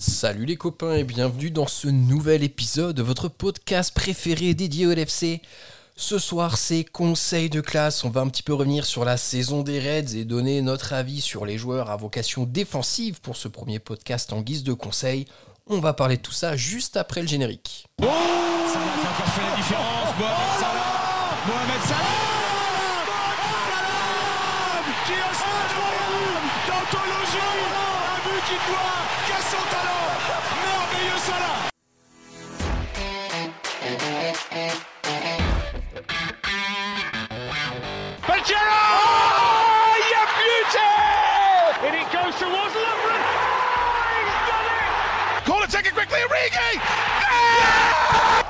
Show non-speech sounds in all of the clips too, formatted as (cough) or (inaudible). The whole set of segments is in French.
Salut les copains et bienvenue dans ce nouvel épisode de votre podcast préféré dédié au LFC. Ce soir, c'est conseil de classe. On va un petit peu revenir sur la saison des Reds et donner notre avis sur les joueurs à vocation défensive pour ce premier podcast en guise de conseil. On va parler de tout ça juste après le générique. Qui qu'à son talent Merveilleux Salah Pachero Oh beauty! And it goes towards Lovren. He's done it! Call it, take it quickly, Origi!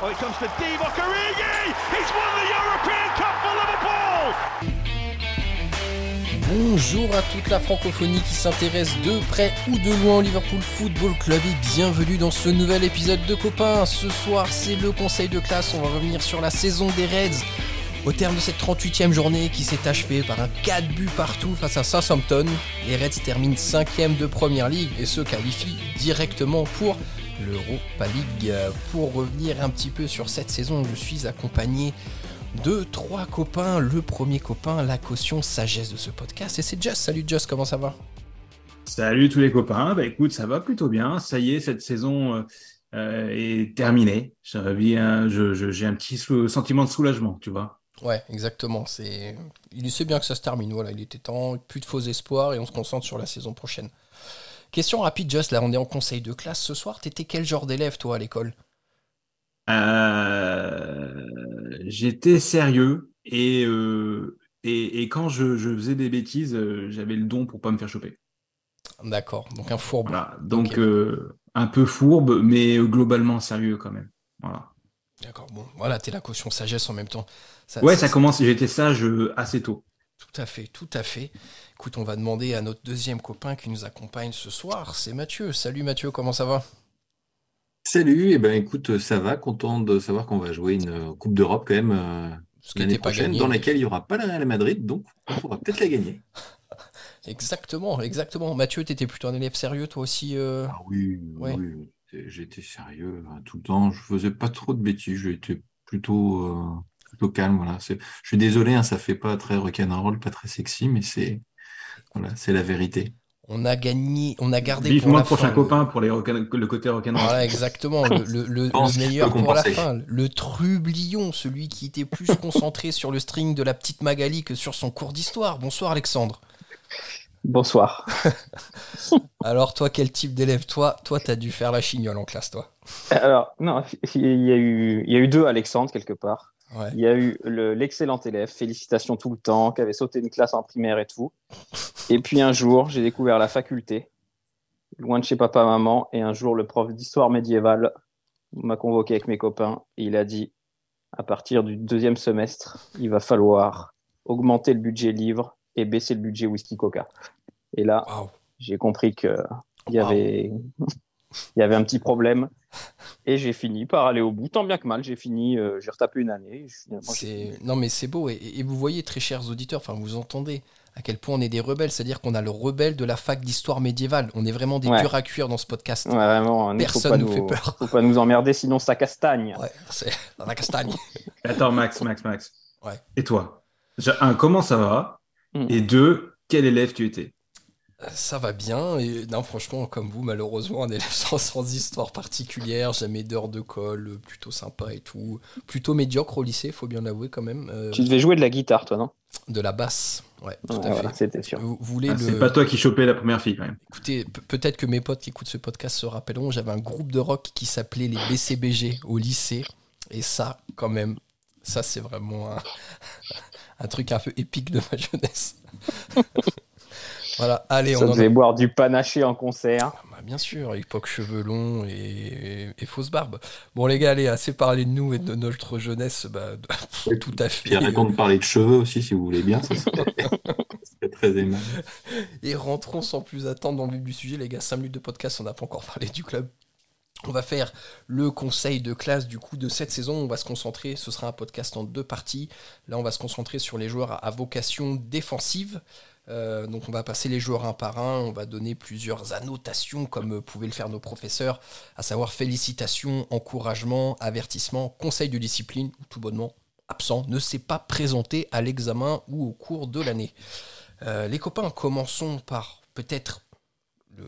Oh, it comes to Divock Origi. He's won the European Cup for Liverpool Bonjour à toute la francophonie qui s'intéresse de près ou de loin au Liverpool Football Club et bienvenue dans ce nouvel épisode de Copains. Ce soir, c'est le conseil de classe. On va revenir sur la saison des Reds. Au terme de cette 38e journée qui s'est achevée par un 4 buts partout face à Southampton, les Reds terminent 5e de Première League et se qualifient directement pour l'Europa League. Pour revenir un petit peu sur cette saison, je suis accompagné de trois copains. Le premier copain, la caution sagesse de ce podcast, et c'est Just. Salut Just, comment ça va? Salut tous les copains. Bah écoute, ça va plutôt bien. Ça y est, cette saison euh, euh, est terminée. J'ai un, je, je, j'ai un petit sentiment de soulagement, tu vois. Ouais, exactement. C'est, il sait bien que ça se termine. Voilà, il était temps, plus de faux espoirs et on se concentre sur la saison prochaine. Question rapide, Just. Là, on est en conseil de classe ce soir. T'étais quel genre d'élève toi à l'école? J'étais sérieux et, euh, et, et quand je, je faisais des bêtises, euh, j'avais le don pour pas me faire choper. D'accord. Donc un fourbe. Voilà. Donc euh, un peu fourbe, mais globalement sérieux quand même. Voilà. D'accord. Bon, voilà, t'es la caution sagesse en même temps. Ça- Ouais, ça commence. J'étais sage euh, assez tôt. Tout à fait, tout à fait. Écoute, on va demander à notre deuxième copain qui nous accompagne ce soir. C'est Mathieu. Salut Mathieu, comment ça va? Salut, eh ben écoute, ça va, content de savoir qu'on va jouer une euh, Coupe d'Europe quand même euh, l'année prochaine, gagné. dans laquelle il n'y aura pas le Real Madrid, donc on pourra peut-être la gagner. (laughs) Exactement, exactement. Mathieu, t'étais plutôt un élève sérieux, toi aussi. euh Ah oui, Ouais. oui, j'étais- sérieux hein, tout le temps, je faisais pas trop de bêtises, j'étais plutôt, euh, plutôt calme, voilà. C'est- Je suis désolé, hein, ça fait pas très rock'n'roll, pas très sexy, mais c'est voilà, c'est la vérité. On a gagné, on a gardé pour Vivement la le prochain fin. copain pour les le côté rock'n'roll. Voilà, exactement. Le, le- meilleur pour la fin. Le trublion, celui qui était plus concentré (laughs) sur le string de la petite Magali que sur son cours d'histoire. Bonsoir Alexandre. Bonsoir. (laughs) Alors toi, quel type d'élève? Toi, toi, t'as dû faire la chignole en classe, toi. Alors, non, il y a eu, il y a eu deux Alexandre quelque part. Ouais. Il y a eu le- l'excellent élève, félicitations tout le temps, qui avait sauté une classe en primaire et tout. Et puis un jour, j'ai découvert la faculté, loin de chez papa, maman, et un jour, le prof d'histoire médiévale m'a convoqué avec mes copains et il a dit, à partir du deuxième semestre, il va falloir augmenter le budget livre et baisser le budget whisky coca. Et là, j'ai compris que il y avait il y avait un petit problème et j'ai fini par aller au bout tant bien que mal j'ai fini euh, j'ai retapé une année non mais c'est beau et, et vous voyez très chers auditeurs, enfin vous entendez à quel point on est des rebelles, c'est-à-dire qu'on a le rebelle de la fac d'histoire médiévale. On est vraiment des Ouais. durs à cuire dans ce podcast. Ouais, vraiment Personne pas nous fait peur. (laughs) faut pas nous emmerder sinon ça castagne Ouais, c'est dans la castagne. (laughs) Attends, Max, Max, Max. Ouais. Et toi? Un, comment ça va? Mm. Et deux, quel élève tu étais? Ça va bien et non franchement comme vous malheureusement un élève (laughs) sans, sans histoire particulière, jamais d'heures de colle, plutôt sympa et tout, plutôt médiocre au lycée, faut bien l'avouer quand même. euh, tu devais jouer de la guitare toi non? De la basse, ouais, tout Ouais, à voilà, fait. c'était sûr Vous, vous voulez Ah, le... C'est pas toi qui chopais la première fille quand même. Écoutez, pe- peut-être que mes potes qui écoutent ce podcast se rappelleront, j'avais un groupe de rock qui s'appelait les BCBG au lycée. Et ça, quand même, ça c'est vraiment un, (laughs) un truc un peu épique de ma jeunesse. (laughs) voilà, allez, ça on devait a... boire du panaché en concert Bah, bien sûr, époque cheveux longs et, et fausse barbe. Bon les gars, allez, assez parlé de nous et de notre jeunesse, bah, (laughs) tout à fait. Puis arrêtons de parler de cheveux aussi, si vous voulez bien, (laughs) ça serait, très aimable. Et rentrons sans plus attendre dans le vif du sujet, les gars. 5 minutes de podcast, on n'a pas encore parlé du club. On va faire le conseil de classe du coup de cette saison. On va se concentrer, ce sera un podcast en deux parties. Là, on va se concentrer sur les joueurs à- à vocation défensive. Euh, donc on va passer les joueurs un par un, on va donner plusieurs annotations comme pouvaient le faire nos professeurs, à savoir félicitations, encouragement, avertissement, conseil de discipline, ou tout bonnement absent, ne s'est pas présenté à l'examen ou au cours de l'année. Euh, les copains, commençons par peut-être, je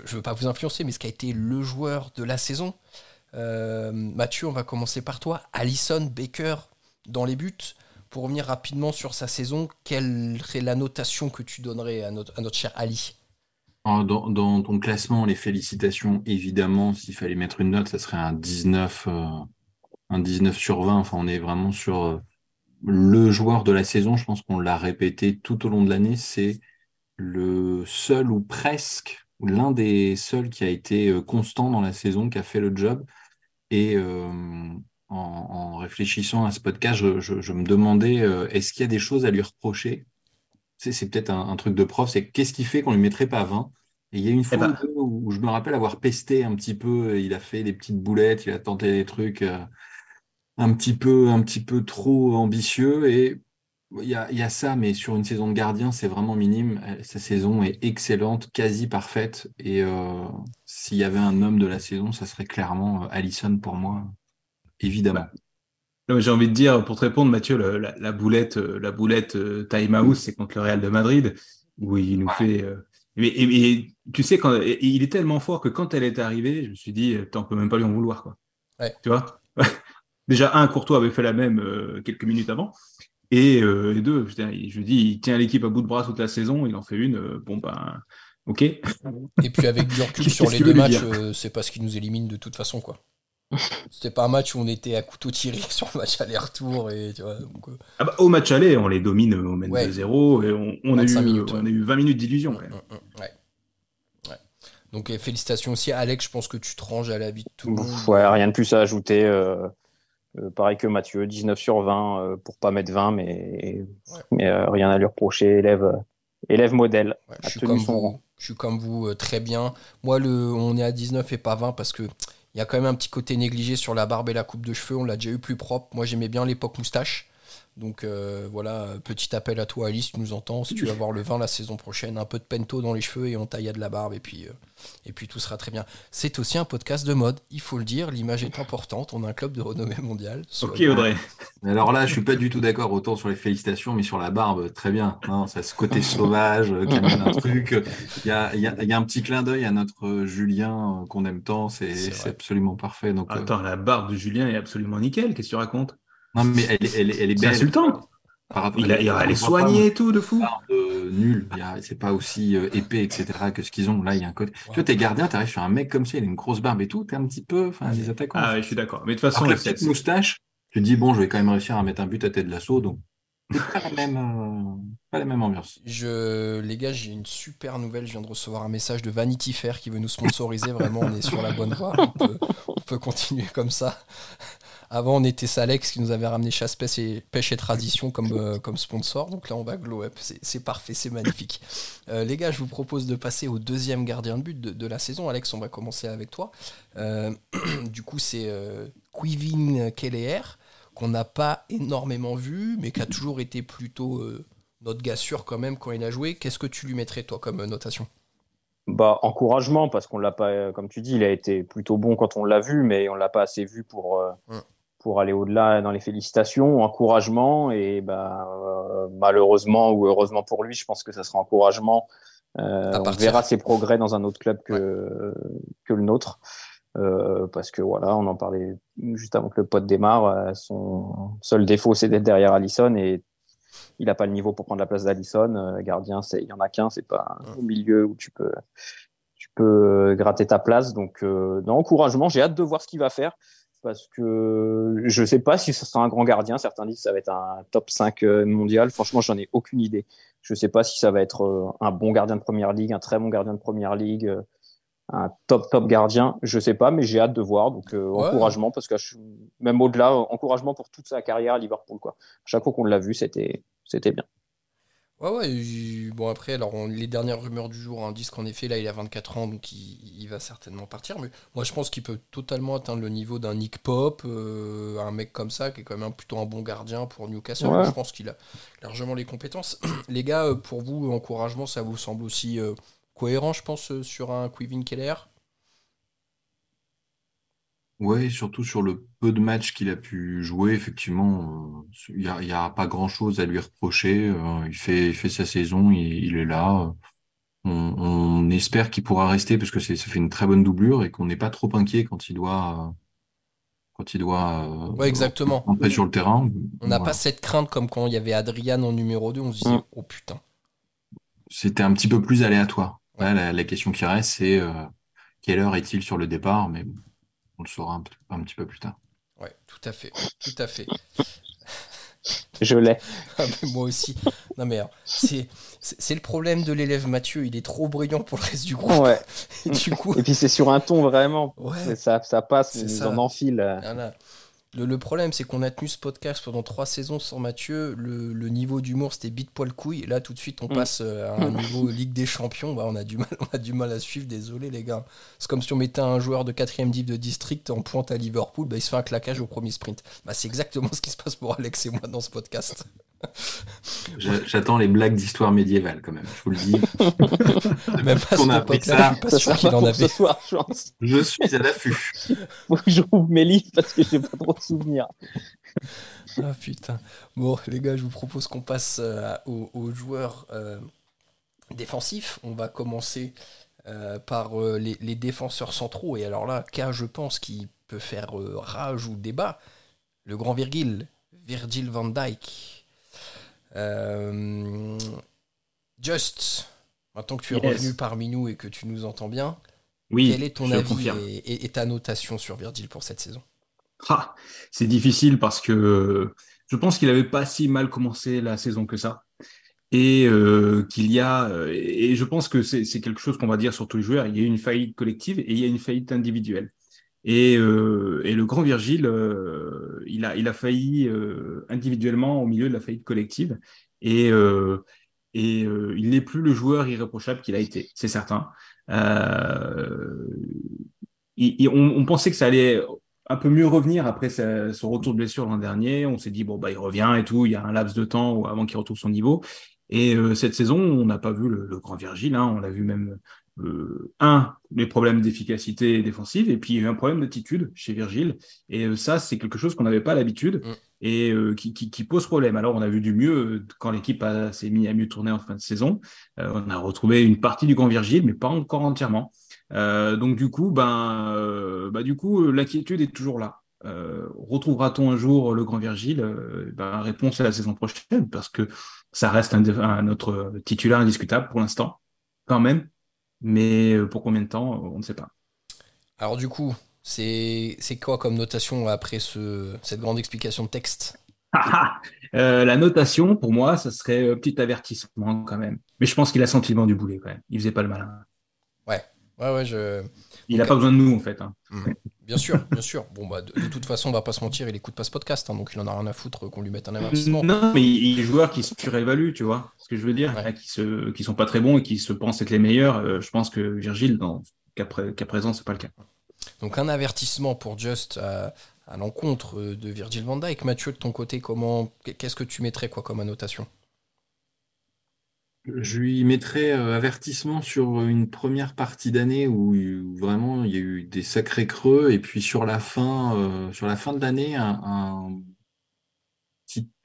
ne veux pas vous influencer, mais ce qui a été le joueur de la saison. Euh, Mathieu, on va commencer par toi. Allison Baker dans les buts. Pour revenir rapidement sur sa saison, quelle serait la notation que tu donnerais à notre, cher Ali? Dans, ton classement, les félicitations, évidemment, s'il fallait mettre une note, ça serait un 19, euh, un 19 sur 20. Enfin, on est vraiment sur euh, le joueur de la saison. Je pense qu'on l'a répété tout au long de l'année. C'est le seul ou presque, l'un des seuls qui a été euh, constant dans la saison, qui a fait le job. Et en, réfléchissant à ce podcast, je, me demandais euh, est-ce qu'il y a des choses à lui reprocher? C'est peut-être un, truc de prof, c'est qu'est-ce qui fait qu'on ne lui mettrait pas 20 Et il y a une eh fois ben. où, je me rappelle avoir pesté un petit peu, il a fait des petites boulettes, il a tenté des trucs euh, un, petit peu, un petit peu trop ambitieux. Et il y a, ça, mais sur une saison de gardien, c'est vraiment minime. Sa saison est excellente, quasi parfaite. Et euh, s'il y avait un homme de la saison, ça serait clairement Allison pour moi évidemment. Bah, j'ai envie de dire, pour te répondre, Mathieu, la, boulette, la boulette euh, euh, time out, c'est contre le Real de Madrid, où il nous fait. Euh, mais, tu sais, quand, il est tellement fort que quand elle est arrivée, je me suis dit, on peut même pas lui en vouloir. Quoi. Tu vois? (laughs) Déjà, un, Courtois avait fait la même quelques minutes avant. Et, deux, je je dis, il tient l'équipe à bout de bras toute la saison, il en fait une. bon, ben, ok. Et puis avec du recul (laughs) sur les deux matchs, c'est pas ce qui nous élimine de toute façon, quoi. C'était pas un match où on était à couteau tiré (laughs) sur le match aller-retour. Et, tu vois, euh. ah bah, au match aller, on les domine, on mène 2-0 et on, a eu, on a eu 20 minutes d'illusion. Ouais. Mm, mm, mm, Donc félicitations aussi Alex, je pense que tu te ranges à la vie de tout le monde. Ouais, rien de plus à ajouter. Euh, euh, pareil que Mathieu, 19 sur 20 pour pas mettre 20, mais, mais rien à lui reprocher. Élève, élève modèle. je, suis comme vous, je suis comme vous, très bien. Moi, le, on est à 19 et pas 20 parce que il y a quand même un petit côté négligé sur la barbe et la coupe de cheveux. On l'a déjà eu plus propre. Moi, j'aimais bien l'époque moustache. Donc euh, voilà, petit appel à toi Alice, tu nous entends, si tu vas voir le vin la saison prochaine, un peu de pento dans les cheveux et on taille de la barbe et puis, euh, et puis tout sera très bien. C'est aussi un podcast de mode, il faut le dire, l'image est importante, on a un club de renommée mondiale. Ok Audrey. Alors là, je suis pas du tout d'accord autant sur les félicitations, mais sur la barbe, très bien. Non, ça ce côté sauvage euh, qui amène un truc. Il y a, y a, un petit clin d'œil à notre Julien qu'on aime tant, c'est absolument parfait. Donc, Attends, la barbe de Julien est absolument nickel, qu'est-ce que tu racontes? Non, mais elle, elle, elle est belle. C'est insultant. il, a, elle est soignée et tout, de fou. nul. C'est pas aussi euh, épais, etc. que ce qu'ils ont. Là, il y a un côté. Tu vois, t'es gardien, t'arrives sur un mec comme ça, il a une grosse barbe et tout, t'es un petit peu. Enfin, les attaquants. Ah, ouais, je suis d'accord. Mais de toute façon, la petite moustache, tu te dis, bon, je vais quand même réussir à mettre un but à tête de l'assaut, donc. Pas la même, euh, pas la même ambiance. Je, les gars, j'ai une super nouvelle. Je viens de recevoir un message de Vanity Fair qui veut nous sponsoriser. Vraiment, on est sur la bonne voie. on peut continuer comme ça. Avant, on était Salex qui nous avait ramené chasse, pêche et, pêche et tradition comme, euh, comme sponsor. Donc là, on va glow up. C'est parfait, c'est magnifique. Euh, les gars, je vous propose de passer au deuxième gardien de but de, la saison. Alex, on va commencer avec toi. Euh, (clears throat) du coup, c'est Quivin Keller, qu'on n'a pas énormément vu, mais qui a toujours été plutôt notre gars sûr quand même quand il a joué. Qu'est-ce que tu lui mettrais, toi, comme notation? Bah, encouragement parce qu'on l'a pas, comme tu dis, il a été plutôt bon quand on l'a vu, mais on l'a pas assez vu pour, pour aller au-delà dans les félicitations, encouragement et bah, euh, malheureusement ou heureusement pour lui, je pense que ça sera encouragement. Euh, on verra ses progrès dans un autre club que, que le nôtre. Euh, parce que voilà, on en parlait juste avant que le pote démarre. Euh, son seul défaut, c'est d'être derrière Allison et il n'a pas le niveau pour prendre la place d'Allison. Euh, gardien, il y en a qu'un, c'est pas au milieu où tu peux, tu peux gratter ta place. Donc, non, encouragement. J'ai hâte de voir ce qu'il va faire parce que je ne sais pas si ce sera un grand gardien. Certains disent que ça va être un top 5 euh, mondial. Franchement, j'en ai aucune idée. Je ne sais pas si ça va être euh, un bon gardien de première ligue, un très bon gardien de première ligue, euh, un top top gardien. Je ne sais pas, mais j'ai hâte de voir. Donc encouragement parce que même au-delà, encouragement pour toute sa carrière à Liverpool. Quoi. Chaque fois qu'on l'a vu, c'était bien. Ouais, ouais. Bon, après, alors, les dernières rumeurs du jour hein, disent qu'en effet, là, il a 24 ans, donc il, va certainement partir. Mais moi, je pense qu'il peut totalement atteindre le niveau d'un Nick Pop, euh, un mec comme ça, qui est quand même plutôt un bon gardien pour Newcastle. Je pense qu'il a largement les compétences. (clears throat) les gars, euh, pour vous, encouragement, ça vous semble aussi euh, cohérent, je pense, sur un Quivin Keller? Oui, surtout sur le peu de matchs qu'il a pu jouer, effectivement, euh, il n'y a, pas grand-chose à lui reprocher. Euh, il fait, fait sa saison, il, est là. On, espère qu'il pourra rester parce que ça fait une très bonne doublure et qu'on n'est pas trop inquiet quand il doit, quand il doit ouais, exactement. entrer sur le terrain. On n'a pas cette crainte comme quand il y avait Adrian en numéro 2, on se disait, mm. oh putain. C'était un petit peu plus aléatoire. la, question qui reste, c'est euh, quelle heure est-il sur le départ? Mais on le saura un, petit peu plus tard. Ouais, tout à fait, tout à fait. (laughs) Je l'ai. (laughs) Ah, moi aussi. Non mais c'est c'est le problème de l'élève Mathieu, il est trop brillant pour le reste du groupe. Ouais. (laughs) Et, du coup... Et puis c'est sur un ton vraiment. Ouais. Ça, ça passe, ils en enfile. Le, problème, c'est qu'on a tenu ce podcast pendant trois saisons sans Mathieu. Le, niveau d'humour, c'était bite poil couille. Là, tout de suite, on mm. passe euh, à un niveau Ligue des Champions. Bah, on, a du mal, (laughs) on a du mal à suivre. Désolé, les gars. C'est comme si on mettait un joueur de 4 div de district en pointe à Liverpool. Bah, il se fait un claquage au premier sprint. Bah, c'est exactement (laughs) ce qui se passe pour Alex et moi dans ce podcast. (laughs) J'attends les blagues d'histoire médiévale quand même, je vous le dis. même pas qu'on a appris ça. Je suis pas sûr en avait. Soir, je, suis à l'affût. Faut que je rouvre mes livres parce que j'ai pas trop de souvenirs. Ah putain. Bon les gars, je vous propose qu'on passe euh, aux, joueurs euh, défensifs. On va commencer euh, par les, les, défenseurs centraux. Et alors là, cas je pense qui peut faire rage ou débat, le grand Virgil, Virgil van Dyke. Euh, Just, maintenant que tu es revenu parmi nous et que tu nous entends bien, oui, quel est ton avis et, ta notation sur Virgil pour cette saison? Ah, C'est difficile parce que je pense qu'il n'avait pas si mal commencé la saison que ça. Et euh, qu'il y a, et je pense que c'est quelque chose qu'on va dire sur tous les joueurs, il y a une faillite collective et il y a une faillite individuelle. Et, euh, et, le grand Virgile, euh, il, a, il a failli euh, individuellement au milieu de la faillite collective. Et, et il n'est plus le joueur irréprochable qu'il a été, c'est certain. On, pensait que ça allait un peu mieux revenir après son retour de blessure l'an dernier. On s'est dit, bon, bah, il revient et tout, il y a un laps de temps avant qu'il retrouve son niveau. Et cette saison, on n'a pas vu le, le grand Virgile, hein, on l'a vu même euh, un, les problèmes d'efficacité défensive, et puis un problème d'attitude chez Virgile. Et euh, ça, c'est quelque chose qu'on n'avait pas l'habitude mm. et euh, qui, qui, pose problème. Alors, on a vu du mieux quand l'équipe s'est mise à mieux tourner en fin de saison. on a retrouvé une partie du grand Virgile, mais pas encore entièrement. Donc, du coup, ben, bah, du coup, l'inquiétude est toujours là. retrouvera-t-on un jour le grand Virgile? Ben, Réponse à la saison prochaine, parce que ça reste un, un, notre titulaire indiscutable pour l'instant, quand même. Mais euh, pour combien de temps, on ne sait pas. Alors du coup, c'est quoi comme notation après ce, cette grande explication de texte? (laughs) Euh, La notation, pour moi, ça serait un euh, petit avertissement quand même. Mais je pense qu'il a senti le vent du boulet quand même. Il faisait pas le malin. Ouais, ouais, ouais, je... Il n'a pas besoin de nous en fait. Hein. Hmm. Bien sûr, bien sûr. Bon, bah, de, toute façon, on va pas se mentir, il écoute pas ce podcast, hein, donc il en a rien à foutre qu'on lui mette un avertissement. Non, mais il y a des joueurs qui se surévaluent, tu vois ce que je veux dire, qui, se, qui sont pas très bons et qui se pensent être les meilleurs. Euh, je pense que Virgile, qu'à présent, c'est pas le cas. Donc un avertissement pour Just à, l'encontre de Virgil van Dijk. Mathieu, de ton côté, comment, qu'est-ce que tu mettrais quoi comme annotation? Je lui mettrais euh, avertissement sur une première partie d'année où, vraiment il y a eu des sacrés creux et puis sur la fin, euh, sur la fin de l'année,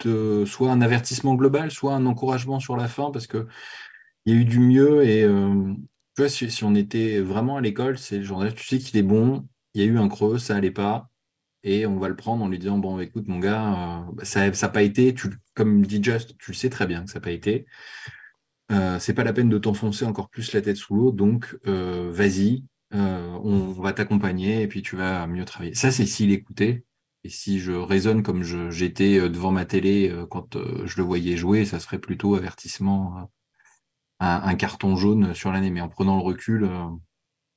euh, soit un avertissement global, soit un encouragement sur la fin parce que il y a eu du mieux et tu vois, si, on était vraiment à l'école, c'est le genre tu sais qu'il est bon, il y a eu un creux, ça allait pas et on va le prendre en lui disant bon écoute mon gars, ça n'a pas été, comme dit Just, tu le sais très bien que ça n'a pas été. Euh, c'est pas la peine de t'enfoncer encore plus la tête sous l'eau, donc euh, vas-y, euh, on va t'accompagner et puis tu vas mieux travailler. Ça, c'est s'il écoutait. Et si je raisonne comme j'étais devant ma télé quand je le voyais jouer, ça serait plutôt avertissement, un, carton jaune sur l'année. Mais en prenant le recul,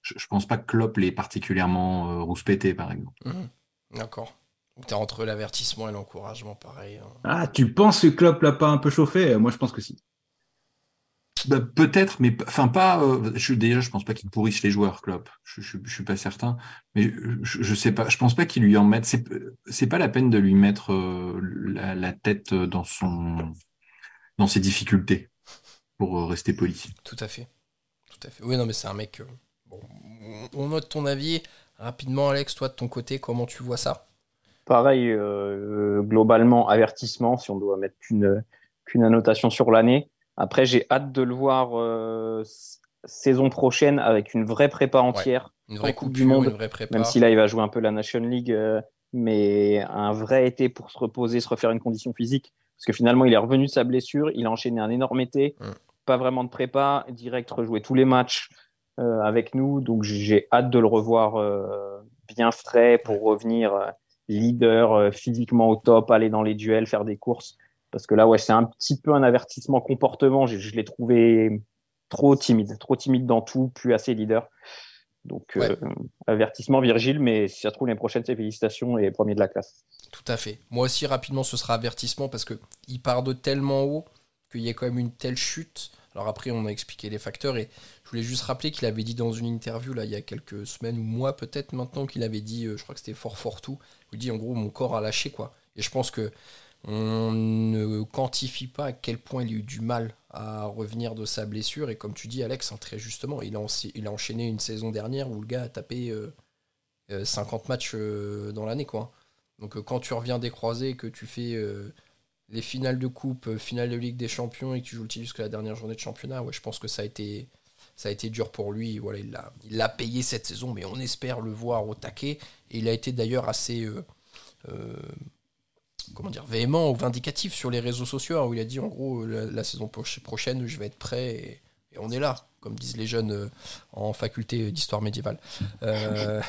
je, je pense pas que Klopp l'ait particulièrement rouspété, par exemple. Mmh. D'accord. T'es entre l'avertissement et l'encouragement, pareil. Hein. Ah, tu penses que Klopp l'a pas un peu chauffé? Moi, je pense que si. Bah, peut-être, mais enfin pas. Euh, je, déjà, je pense pas qu'il pourrisse les joueurs, Klopp. Je, je, suis pas certain, mais je, je sais pas. Je pense pas qu'il lui en mette. C'est c'est pas la peine de lui mettre euh, la, la, tête dans son dans ses difficultés pour euh, rester poli. Tout à fait, tout à fait. Oui, non, mais c'est un mec. Bon, on note ton avis rapidement, Alex. Toi, de ton côté, comment tu vois ça? Pareil, globalement, avertissement. Si on doit mettre qu'une qu'une annotation sur l'année. Après, j'ai hâte de le voir euh, saison prochaine avec une vraie prépa entière. une vraie Coupe du Monde. Même si là, il va jouer un peu la Nation League, euh, mais un vrai été pour se reposer, se refaire une condition physique. Parce que finalement, il est revenu de sa blessure, il a enchaîné un énorme été, mm. pas vraiment de prépa, direct rejouer tous les matchs euh, avec nous. Donc, j'ai hâte de le revoir bien frais pour revenir leader, physiquement au top, aller dans les duels, faire des courses. Parce que là, ouais, c'est un petit peu un avertissement comportement. Je, je l'ai trouvé trop timide, trop timide dans tout, plus assez leader. Donc, euh, avertissement Virgile, mais si ça se trouve, l'année prochaine, c'est félicitations et premier de la classe. Tout à fait. Moi aussi, rapidement, ce sera avertissement parce qu'il part de tellement haut qu'il y a quand même une telle chute. Alors après, on a expliqué les facteurs et je voulais juste rappeler qu'il avait dit dans une interview, là, il y a quelques semaines ou mois peut-être maintenant, qu'il avait dit, euh, je crois que c'était fort fort tout, il dit en gros, mon corps a lâché, quoi. Et je pense que on ne quantifie pas à quel point il a eu du mal à revenir de sa blessure. Et comme tu dis, Alex, hein, très justement, il a, enchaîné une saison dernière où le gars a tapé 50 euh, euh, matchs euh, dans l'année. Donc quand tu reviens des croisés, que tu fais les finales de coupe, finale de Ligue des Champions et que tu joues le titre jusqu'à la dernière journée de championnat, je pense que ça a été, dur pour lui. Voilà, il l'a a payé cette saison, mais on espère le voir au taquet. Et il a été d'ailleurs assez comment dire, véhément ou vindicatif sur les réseaux sociaux, hein, où il a dit en gros la, saison prochaine je vais être prêt et, on est là, comme disent les jeunes euh, en faculté d'histoire médiévale. Euh,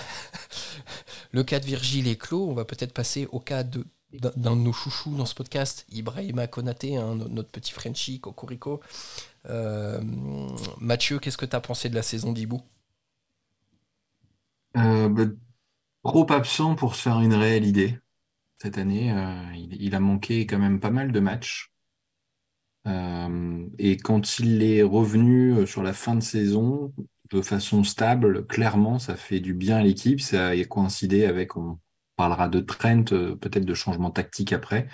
(laughs) le cas de Virgile est clos, on va peut-être passer au cas de d'un de nos chouchous dans ce podcast, Ibrahima Konaté, hein, notre petit Frenchie, Cocorico. Euh, Mathieu, qu'est-ce que tu as pensé de la saison d'Ibou bah, Trop absent pour se faire une réelle idée cette année. Euh, il, a manqué quand même pas mal de matchs. Euh, et quand il est revenu euh, sur la fin de saison de façon stable, clairement, ça fait du bien à l'équipe. Ça a coïncidé avec, on parlera de Trent, peut-être de changement tactique après.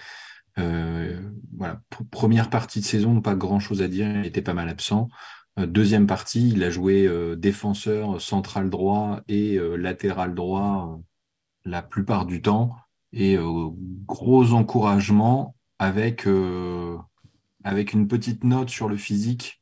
Première partie de saison, pas grand-chose à dire. Il était pas mal absent. Deuxième partie, il a joué défenseur central droit et latéral droit la plupart du temps et euh, gros encouragement avec, euh, avec une petite note sur le physique.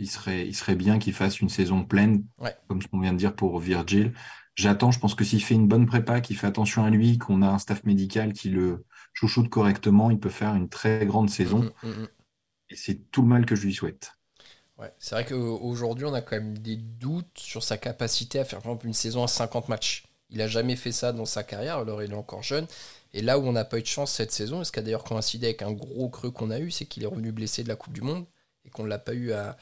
Il serait, il serait bien qu'il fasse une saison pleine, comme ce qu'on vient de dire pour Virgil. J'attends, je pense que s'il fait une bonne prépa, qu'il fait attention à lui, qu'on a un staff médical qui le chouchoute correctement, il peut faire une très grande saison. Mm, mm, mm. Et c'est tout le mal que je lui souhaite. Ouais, c'est vrai qu'aujourd'hui, on a quand même des doutes sur sa capacité à faire par exemple une saison à 50 matchs. Il n'a jamais fait ça dans sa carrière, alors il est encore jeune. Et là où on n'a pas eu de chance cette saison, ce qui a d'ailleurs coïncidé avec un gros creux qu'on a eu, c'est qu'il est revenu blessé de la Coupe du Monde et qu'on ne l'a pas eu à,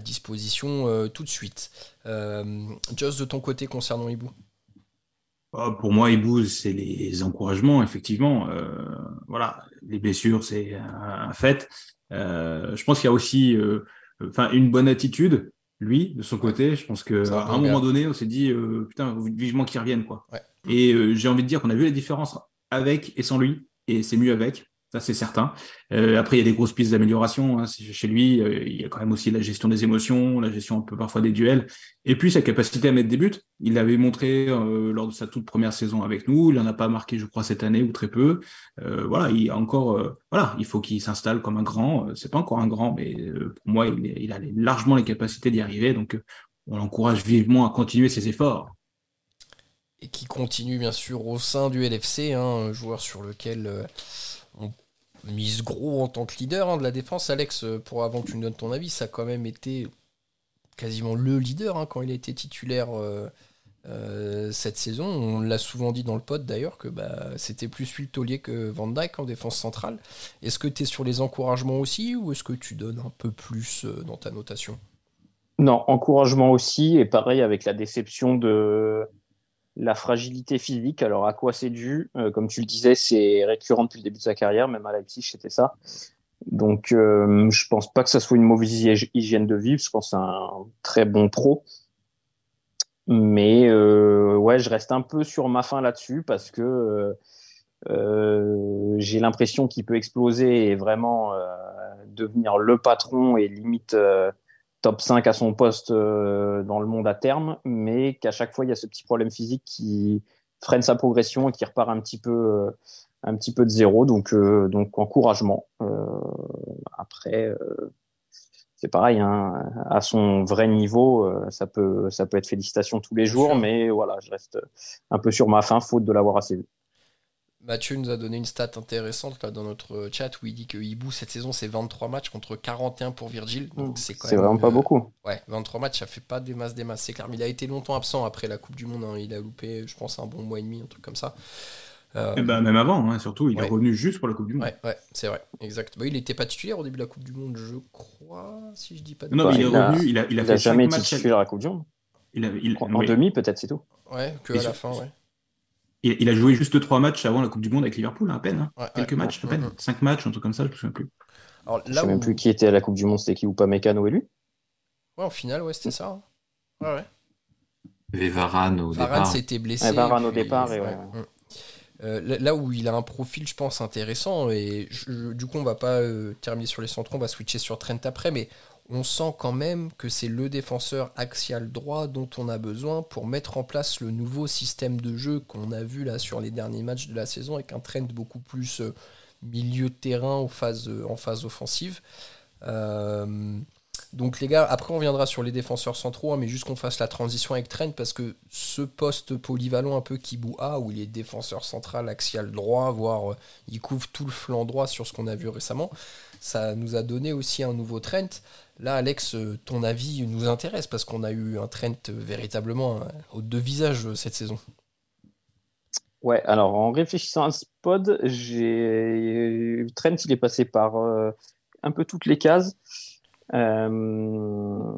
disposition euh, tout de suite. Euh, Joss, de ton côté concernant Ibou oh, Pour moi, Ibou, c'est les encouragements, effectivement. Euh, voilà, les blessures, c'est un, fait. je pense qu'il y a aussi une bonne attitude lui, de son côté, je pense qu'à un, moment donné, on s'est dit, euh, putain, vivement qu'il revienne, quoi. Et euh, j'ai envie de dire qu'on a vu la différence avec et sans lui, et c'est mieux avec ça c'est certain. Euh, après, il y a des grosses pistes d'amélioration hein. chez lui. Euh, il y a quand même aussi la gestion des émotions, la gestion un peu parfois des duels, et puis sa capacité à mettre des buts. Il l'avait montré euh, lors de sa toute première saison avec nous. Il n'en a pas marqué, je crois, cette année ou très peu. voilà, il encore, voilà, il faut qu'il s'installe comme un grand. C'est pas encore un grand, mais pour moi, il, il, a largement les capacités d'y arriver. Donc, on l'encourage vivement à continuer ses efforts et qui continue bien sûr au sein du LFC, hein, un joueur sur lequel on mise gros en tant que leader hein, de la défense. Alex, euh, pour avant que tu nous donnes ton avis, ça a quand même été quasiment le leader hein, quand il a été titulaire euh, euh, cette saison. On l'a souvent dit dans le pod d'ailleurs que bah, c'était plus lui taulier que Van Dyke en défense centrale. Est-ce que tu es sur les encouragements aussi ou est-ce que tu donnes un peu plus dans ta notation? Non, encouragement aussi, et pareil avec la déception de la fragilité physique, alors à quoi c'est dû? Euh, Comme tu le disais, c'est récurrent depuis le début de sa carrière, même à Leipzig, c'était ça. Donc, euh, je pense pas que ça soit une mauvaise hygiène de vivre. Je pense que c'est un très bon pro. Mais euh, ouais, je reste un peu sur ma fin là-dessus parce que euh, j'ai l'impression qu'il peut exploser et vraiment devenir le patron et limite top 5 à son poste dans le monde à terme, mais qu'à chaque fois, il y a ce petit problème physique qui freine sa progression et qui repart un petit peu un petit peu de zéro. Donc, euh, donc encouragement. Euh, après, euh, c'est pareil, hein, à son vrai niveau, ça peut, ça peut être félicitations tous les jours, mais voilà, je reste un peu sur ma fin, faute de l'avoir assez vu. Mathieu nous a donné une stat intéressante là, dans notre chat où il dit que Hibou cette saison c'est 23 matchs contre 41 pour Virgile. Donc c'est vraiment pas beaucoup. Ouais, 23 matchs, ça fait pas des masses des masses. C'est clair, mais il a été longtemps absent après la Coupe du Monde. Hein. Il a loupé, je pense, un bon mois et demi, un truc comme ça. Euh, eh ben, même avant, hein, surtout, il est revenu juste pour la Coupe du Monde. Ouais, ouais c'est vrai, exact. Bah, il n'était pas titulaire au début de la Coupe du Monde, je crois, si je dis pas de Non, mais il est revenu, il a, il a, il a jamais été titulaire à la Coupe du Monde. Il a, il... En demi, peut-être, c'est tout. Ouais, que à la fin, ouais. Il, a joué juste trois matchs avant la Coupe du Monde avec Liverpool, à peine. Hein. Quelques matchs, à peine. Mm, mm. Cinq matchs, un truc comme ça, je ne me souviens plus. Alors, là je ne sais même plus qui était à la Coupe du Monde, c'était qui ou pas Mécano et lui? Ouais, au final, ouais, c'était ça. Hein. Ouais, ouais. Et Varane au Varane départ. s'était blessé. Varane au départ, et ouais. Mm. Euh, là où il a un profil, je pense, intéressant, et du coup, on va pas euh, terminer sur les centrons, on va switcher sur Trent après, mais on sent quand même que c'est le défenseur axial droit dont on a besoin pour mettre en place le nouveau système de jeu qu'on a vu là sur les derniers matchs de la saison, avec un Trent beaucoup plus euh, milieu de terrain en phase, en phase offensive. Donc les gars, après on viendra sur les défenseurs centraux, hein, mais juste qu'on fasse la transition avec Trent parce que ce poste polyvalent un peu A où il est défenseur central, axial droit, voire euh, il couvre tout le flanc droit sur ce qu'on a vu récemment, ça nous a donné aussi un nouveau Trent. Là, Alex, euh, ton avis nous intéresse parce qu'on a eu un Trent véritablement hein, aux deux visages euh, cette saison. Ouais, alors en réfléchissant à ce pod, j'ai Trent, il est passé par un peu toutes les cases. Euh,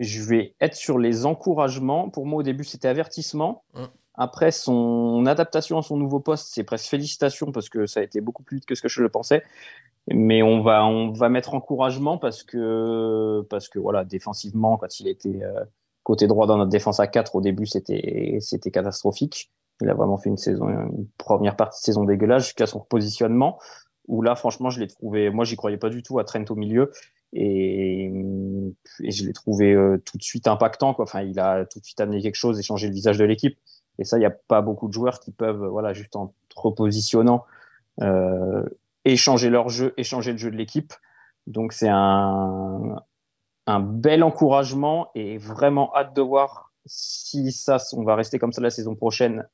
je vais être sur les encouragements. Pour moi, au début, c'était avertissement. Hum. Après, son adaptation à son nouveau poste, c'est presque félicitations parce que ça a été beaucoup plus vite que ce que je le pensais. Mais on va, on va mettre encouragement parce que, parce que voilà, défensivement, quand il était euh, côté droit dans notre défense à 4, au début, c'était, c'était catastrophique. Il a vraiment fait une saison, une première partie de saison dégueulasse jusqu'à son positionnement où là, franchement, je l'ai trouvé, moi, j'y croyais pas du tout à Trent au milieu et, je l'ai trouvé euh, tout de suite impactant. Quoi. Enfin, il a tout de suite amené quelque chose et changé le visage de l'équipe. Et ça, il n'y a pas beaucoup de joueurs qui peuvent, voilà, juste en repositionnant, euh, échanger leur jeu, échanger le jeu de l'équipe. Donc, c'est un, un bel encouragement et vraiment hâte de voir si ça, on va rester comme ça la saison prochaine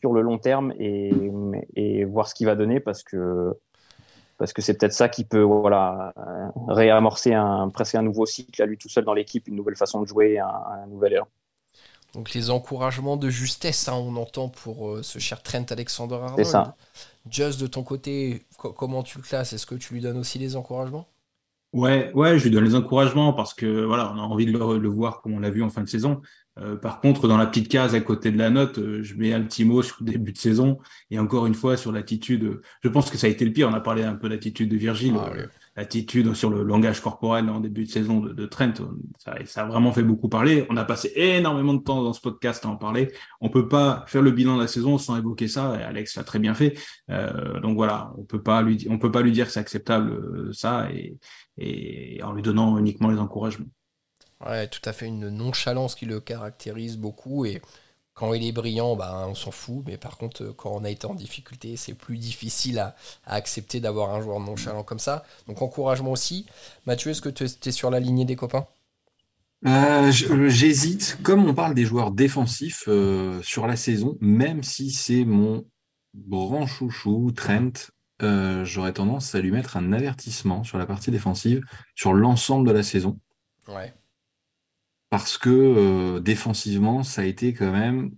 sur le long terme et, voir ce qu'il va donner parce que c'est peut-être ça qui peut voilà, réamorcer un, presque un nouveau cycle à lui tout seul dans l'équipe, une nouvelle façon de jouer, un, nouvel élan. Donc les encouragements de justesse, hein, on entend pour euh, ce cher Trent Alexander Arnold. C'est ça. Just de ton côté, comment tu le classes? Est-ce que tu lui donnes aussi les encouragements? Ouais, ouais, je lui donne les encouragements parce que voilà, on a envie de le voir comme on l'a vu en fin de saison. Euh, par contre, dans la petite case à côté de la note, euh, je mets un petit mot sur le début de saison et encore une fois sur l'attitude. Je pense que ça a été le pire. On a parlé un peu de l'attitude de Virgile, ah, euh, l'attitude sur le langage corporel en début de saison de, Trent. Ça, a vraiment fait beaucoup parler. On a passé énormément de temps dans ce podcast à en parler. On peut pas faire le bilan de la saison sans évoquer ça. Et Alex l'a très bien fait. donc voilà, on peut pas lui, on peut pas lui dire que c'est acceptable ça et, et en lui donnant uniquement les encouragements. Ouais, tout à fait une nonchalance qui le caractérise beaucoup et quand il est brillant, bah, on s'en fout, mais par contre, quand on a été en difficulté, c'est plus difficile à, accepter d'avoir un joueur nonchalant comme ça. Donc encouragement aussi. Mathieu, est-ce que tu es, sur la lignée des copains? Euh, J'hésite. Comme on parle des joueurs défensifs euh, sur la saison, même si c'est mon grand chouchou, Trent, euh, j'aurais tendance à lui mettre un avertissement sur la partie défensive sur l'ensemble de la saison. Ouais parce que euh, défensivement, ça a été quand même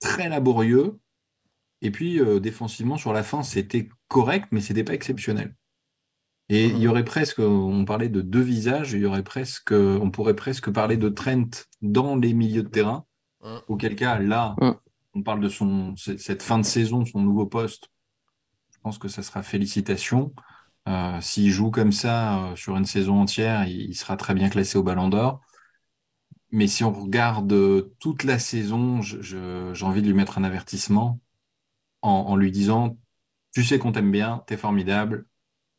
très laborieux. Et puis, euh, défensivement, sur la fin, c'était correct, mais ce n'était pas exceptionnel. Et il y mmh. aurait presque, on parlait de deux visages, il y aurait presque, on pourrait presque parler de Trent dans les milieux de terrain, mmh. auquel cas, là, mmh. on parle de son, cette fin de saison, son nouveau poste. Je pense que ça sera félicitations. Euh, S'il joue comme ça euh, sur une saison entière, il, il sera très bien classé au Ballon d'Or. Mais si on regarde euh, toute la saison, j'ai envie de lui mettre un avertissement en, lui disant, tu sais qu'on t'aime bien, t'es formidable,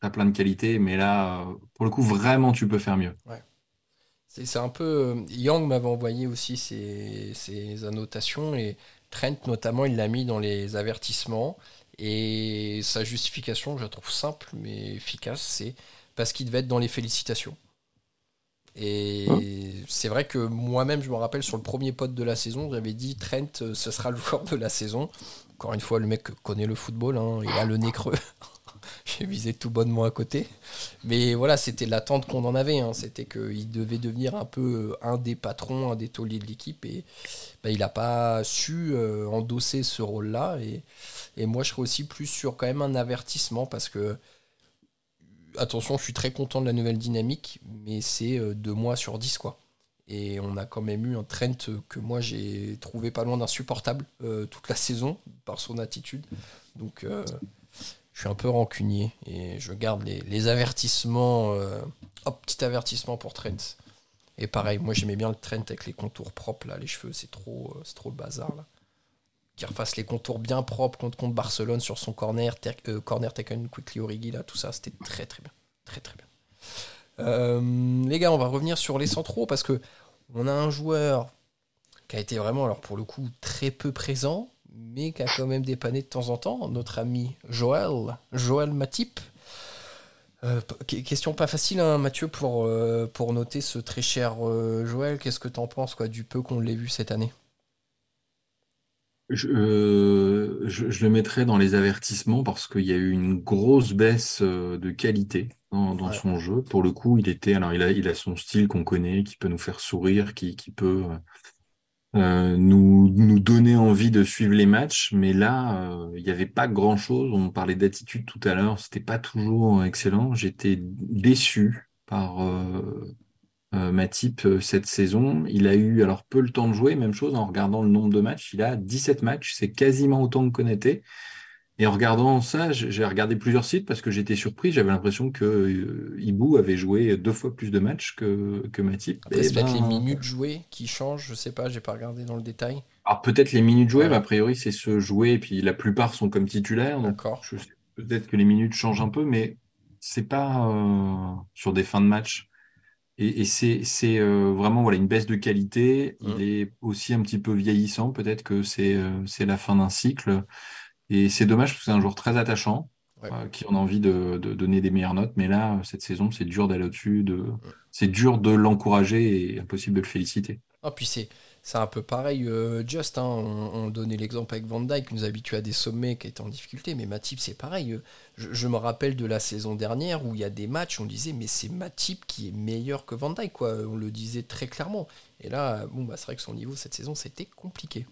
t'as plein de qualités, mais là, euh, pour le coup, vraiment, tu peux faire mieux. C'est c'est un peu. euh, Yang m'avait envoyé aussi ses, ses annotations et Trent, notamment, il l'a mis dans les avertissements. Et sa justification, je la trouve simple mais efficace, c'est parce qu'il devait être dans les félicitations. Et c'est vrai que moi-même, je me rappelle sur le premier pod de la saison, j'avais dit Trent, euh, ce sera le joueur de la saison. Encore une fois, le mec connaît le football, hein, il a le nez creux. (laughs) J'ai visé tout bonnement à côté. Mais voilà, c'était l'attente qu'on en avait. hein. C'était qu'il devait devenir un peu euh, un des patrons, un des tauliers de l'équipe. Et bah, il n'a pas su euh, endosser ce rôle-là. Et, et moi, je serais aussi plus sur quand même un avertissement parce que, attention, je suis très content de la nouvelle dynamique, mais c'est euh, deux mois sur 10, quoi. Et on a quand même eu un Trent que moi j'ai trouvé pas loin d'insupportable euh, toute la saison par son attitude. Donc euh, je suis un peu rancunier et je garde les, avertissements. hop, petit avertissement pour Trent. Et pareil, moi j'aimais bien le Trent avec les contours propres là, les cheveux, c'est trop, c'est trop le bazar là. Qu'il refasse les contours bien propres contre, contre Barcelone sur son corner, euh, corner taken quickly Origi là, tout ça, c'était très très bien, très très bien. Euh, les gars, on va revenir sur les centraux parce que on a un joueur qui a été vraiment, alors pour le coup, très peu présent, mais qui a quand même dépanné de temps en temps, notre ami Joël, Joël Matip. Euh, question pas facile, hein, Mathieu, pour, noter ce très cher Joël. Qu'est-ce que t'en penses quoi, du peu qu'on l'ait vu cette année? Je, euh, je, je le mettrais dans les avertissements parce qu'il y a eu une grosse baisse euh, de qualité dans, dans Ouais. son jeu. Pour le coup, il était, alors il a, il a son style qu'on connaît, qui peut nous faire sourire, qui, qui peut euh, nous, nous donner envie de suivre les matchs. Mais là, euh, il n'y avait pas grand-chose. On parlait d'attitude tout à l'heure, c'était pas toujours excellent. J'étais déçu par euh, Matip euh, cette saison. Il a eu alors peu le temps de jouer, même chose en regardant le nombre de matchs. Il a 17 matchs, c'est quasiment autant que Konaté. Et en regardant ça, j'ai regardé plusieurs sites parce que j'étais surpris. J'avais l'impression que euh, Ibou avait joué deux fois plus de matchs que, que Matip. Après, Eh peut-être ben, les minutes jouées qui changent, je sais pas, j'ai pas regardé dans le détail. Alors peut-être les minutes jouées, Ouais. mais a priori c'est se jouer, et puis la plupart sont comme titulaires. D'accord. peut-être que les minutes changent un peu, mais c'est pas euh, sur des fins de match. Et, et c'est euh, vraiment voilà, une baisse de qualité. Mm. Il est aussi un petit peu vieillissant. Peut-être que c'est euh, c'est la fin d'un cycle. Et c'est dommage parce que c'est un joueur très attachant, Ouais. euh, qui en a envie de, de donner des meilleures notes. Mais là, cette saison, c'est dur d'aller au-dessus. De... C'est dur de l'encourager et impossible de le féliciter. Ah, puis c'est c'est un peu pareil, euh, Just. hein, on, on donnait l'exemple avec Van Dyke, qui nous habituait à des sommets qui étaient en difficulté. Mais Matip, c'est pareil. euh, Je, me rappelle de la saison dernière où il y a des matchs, on disait, mais c'est Matip qui est meilleur que Van Dyke, quoi. On le disait très clairement. Et là, bon, bah, c'est vrai que son niveau cette saison, c'était compliqué.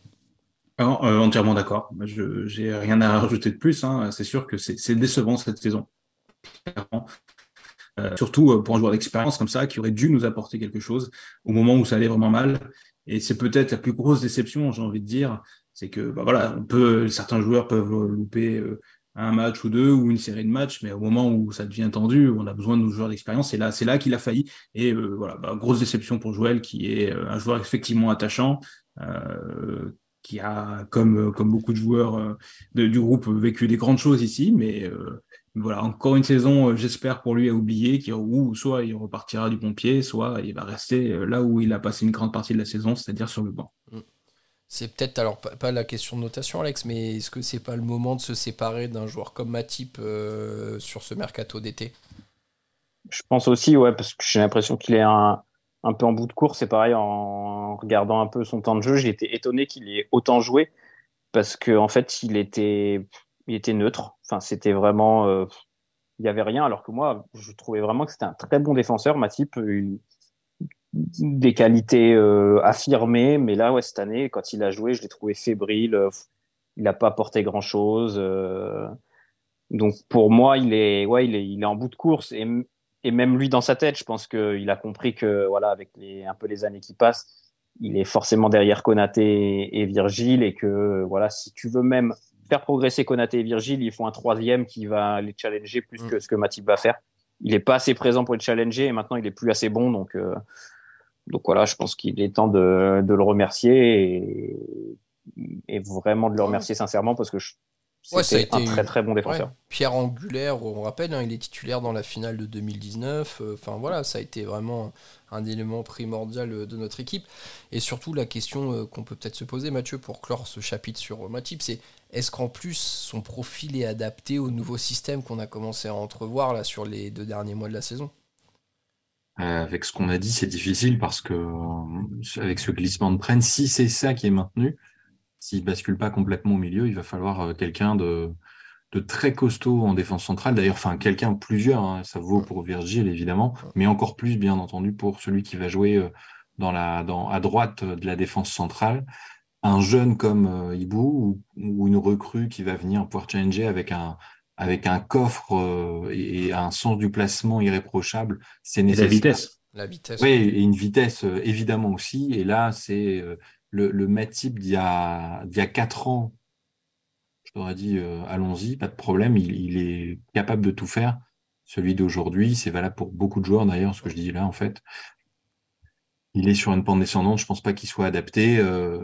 Alors, euh, entièrement d'accord. Je j'ai rien à rajouter de plus. hein. C'est sûr que c'est décevant cette saison. Surtout pour un joueur d'expérience comme ça qui aurait dû nous apporter quelque chose au moment où ça allait vraiment mal. Et c'est peut-être la plus grosse déception, j'ai envie de dire, c'est que bah voilà, on peut, certains joueurs peuvent louper euh, un match ou deux ou une série de matchs, mais au moment où ça devient tendu, on a besoin de nos joueurs d'expérience, c'est là, c'est là qu'il a failli. Et euh, voilà, bah, grosse déception pour Joël, qui est euh, un joueur effectivement attachant. Euh, qui a, comme, comme beaucoup de joueurs euh, du groupe, vécu des grandes choses ici, mais euh, voilà, encore une saison, euh, j'espère pour lui à oublier, qui, où soit il repartira du bon pied, soit il va rester euh, là où il a passé une grande partie de la saison, c'est-à-dire sur le banc. C'est peut-être, alors pas, pas la question de notation, Alex, mais est-ce que c'est pas le moment de se séparer d'un joueur comme Matip euh, sur ce mercato d'été? Je pense aussi, ouais, parce que j'ai l'impression qu'il est un, un peu en bout de course. C'est pareil, en regardant un peu son temps de jeu, j'ai été étonné qu'il ait autant joué parce qu'en en fait, il était, il était neutre. Enfin, c'était vraiment. euh, il n'y avait rien, alors que moi, je trouvais vraiment que c'était un très bon défenseur, Matip. Une- des qualités euh, affirmées, mais là, ouais, cette année, quand il a joué, je l'ai trouvé fébrile. euh, il n'a pas apporté grand-chose. euh, donc pour moi, il est, ouais, il est, en bout de course et, même lui dans sa tête, je pense qu'il a compris que voilà, avec un peu les années qui passent, il est forcément derrière Konaté et, et Virgile et que voilà, si tu veux même faire progresser Konaté et Virgile, il faut un troisième qui va les challenger plus mm. que ce que Matip va faire. Il n'est pas assez présent pour les challenger et maintenant il est plus assez bon. Donc, euh, donc voilà, je pense qu'il est temps de, de le remercier et, et, vraiment de le remercier sincèrement parce que je, c'était un très très bon défenseur. Pierre angulaire, on rappelle, hein, il est titulaire dans la finale de 2019. Euh, enfin voilà, ça a été vraiment un élément primordial euh, de notre équipe. Et surtout, la question qu'on peut peut-être se poser, Mathieu, pour clore ce chapitre sur Matip, c'est est-ce qu'en plus son profil est adapté au nouveau système qu'on a commencé à entrevoir là sur les deux derniers mois de la saison? Avec ce qu'on a dit, c'est difficile parce que avec ce glissement de prenne, si c'est ça qui est maintenu, s'il bascule pas complètement au milieu, il va falloir euh, quelqu'un de, de très costaud en défense centrale. D'ailleurs, enfin, quelqu'un, plusieurs, hein, ça vaut pour Virgile, évidemment, mais encore plus, bien entendu, pour celui qui va jouer euh, dans la, dans, à droite de la défense centrale. Un jeune comme euh, Ibou ou, une recrue qui va venir pouvoir challenger avec un, avec un coffre et, un sens du placement irréprochable, c'est nécessaire. la vitesse. La vitesse. Oui, et une vitesse, évidemment aussi. Et là, c'est le, le Matip d'il y, a, d'il y a 4 ans, je t'aurais dit euh, allons-y, pas de problème, il, il, est capable de tout faire. Celui d'aujourd'hui, c'est valable pour beaucoup de joueurs d'ailleurs, ce que je dis là en fait. Il est sur une pente descendante, je pense pas qu'il soit adapté. Euh,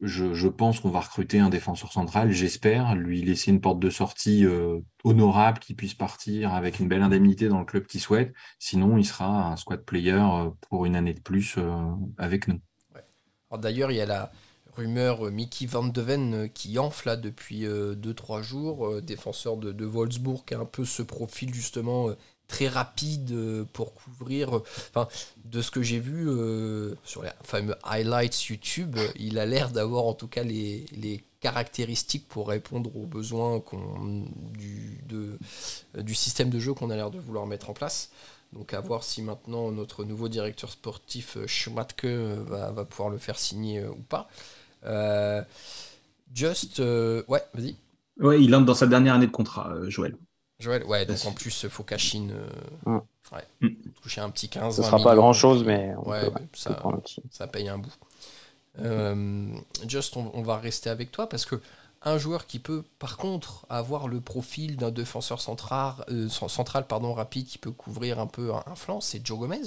je, pense qu'on va recruter un défenseur central, j'espère, lui laisser une porte de sortie euh, honorable, qui puisse partir avec une belle indemnité dans le club qu'il souhaite. Sinon, il sera un squad player euh, pour une année de plus euh, avec nous. D'ailleurs, il y a la rumeur Mickey Van de Ven euh, qui enfle depuis 2-3 euh, jours, défenseur de, de, Wolfsburg, qui a un peu ce profil justement très rapide pour couvrir. Enfin, de ce que j'ai vu sur les fameux highlights YouTube, il a l'air d'avoir en tout cas les, caractéristiques pour répondre aux besoins du, système de jeu qu'on a l'air de vouloir mettre en place. Donc à voir si maintenant notre nouveau directeur sportif euh, Schmatke euh, va, pouvoir le faire signer euh, ou pas. Just, ouais, vas-y. Ouais, il entre dans sa dernière année de contrat, Joël. Joël, ouais, donc en plus, il faut qu'Achine mm. ouais, mm. toucher un petit 15. Ce sera pas grand chose, mais, ouais, ça, ça, paye un bout. Just, on, va rester avec toi parce que un joueur qui peut par contre avoir le profil d'un défenseur central, euh, central pardon, rapide qui peut couvrir un peu un, flanc, c'est Joe Gomez,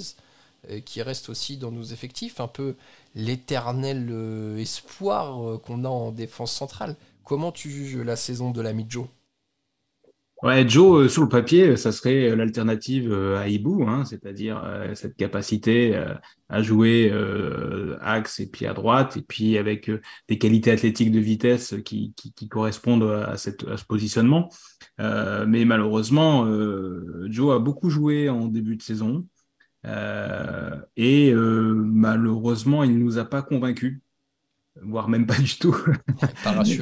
euh, qui reste aussi dans nos effectifs, un peu l'éternel euh, espoir qu'on a en défense centrale. Comment tu juges la saison de l'ami Joe? Ouais, Joe, euh, sur le papier, euh, ça serait euh, l'alternative à Ibu, hein, c'est-à-dire cette capacité à jouer axe et pied à droite, et puis avec des qualités athlétiques de vitesse qui, qui, correspondent à, cette, à, ce positionnement. mais malheureusement, Joe a beaucoup joué en début de saison, et malheureusement, il ne nous a pas convaincus voire même pas du tout.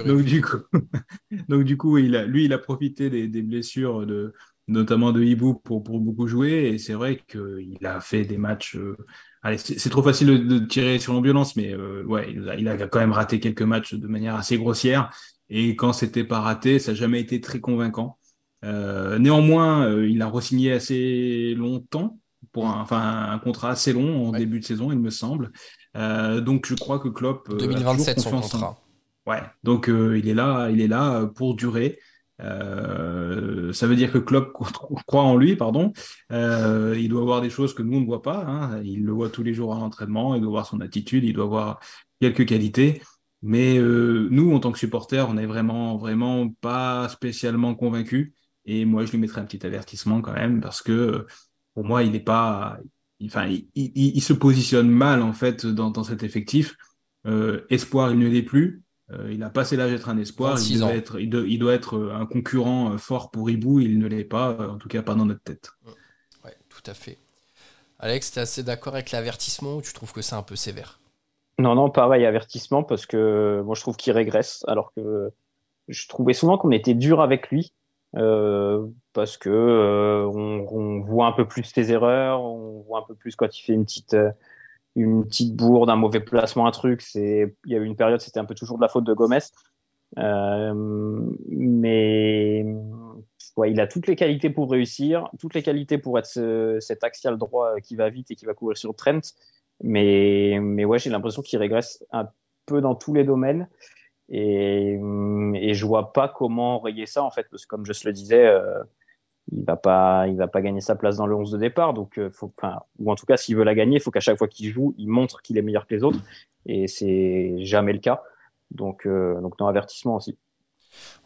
donc, du coup, (laughs) donc du coup, il a, lui, il a profité des, des blessures de, notamment de Hibou pour, pour beaucoup jouer. Et c'est vrai qu'il a fait des matchs. Euh, allez, c'est trop facile de, tirer sur l'ambulance, mais euh, ouais, il a, il a, quand même raté quelques matchs de manière assez grossière. Et quand c'était pas raté, ça n'a jamais été très convaincant. Euh, néanmoins, il a re-signé assez longtemps pour un, enfin, un contrat assez long en début de saison, il me semble. Euh, donc je crois que Klopp 2027 euh, son contrat. Ouais, donc euh, il est là, il est là pour durer. ça veut dire que Klopp croit en lui, pardon. il doit voir des choses que nous on ne voit pas. Hein. Il le voit tous les jours à l'entraînement. Il doit voir son attitude. Il doit voir quelques qualités. Mais nous, en tant que supporters, on n'est vraiment, vraiment pas spécialement convaincus. Et moi, je lui mettrai un petit avertissement quand même parce que pour moi, il n'est pas, enfin, il, se positionne mal en fait dans, cet effectif. Euh, espoir, il ne l'est plus. Euh, il a passé l'âge d'être un espoir. Il doit être, il, doit être, euh, un concurrent fort pour Ibou. Il ne l'est pas, en tout cas pas dans notre tête. Ouais, tout à fait. Alex, tu es assez d'accord avec l'avertissement ou tu trouves que c'est un peu sévère? Non, non, pareil, avertissement parce que moi je trouve qu'il régresse alors que je trouvais souvent qu'on était dur avec lui. Euh, parce que euh, on, on, voit un peu plus ses erreurs, on voit un peu plus quand il fait une petite euh, une petite bourde, un mauvais placement, un truc. C'est il y a eu une période, c'était un peu toujours de la faute de Gomez, euh, mais ouais, il a toutes les qualités pour réussir, toutes les qualités pour être ce, cet axial droit qui va vite et qui va courir sur Trent. Mais mais ouais, j'ai l'impression qu'il régresse un peu dans tous les domaines. Et, et je vois pas comment rayer ça en fait, parce que comme je te le disais, euh, il va pas, il va pas gagner sa place dans le 11 de départ. Donc, euh, ou en tout cas, s'il veut la gagner, il faut qu'à chaque fois qu'il joue, il montre qu'il est meilleur que les autres. Et c'est jamais le cas. Donc, euh, donc non avertissement aussi.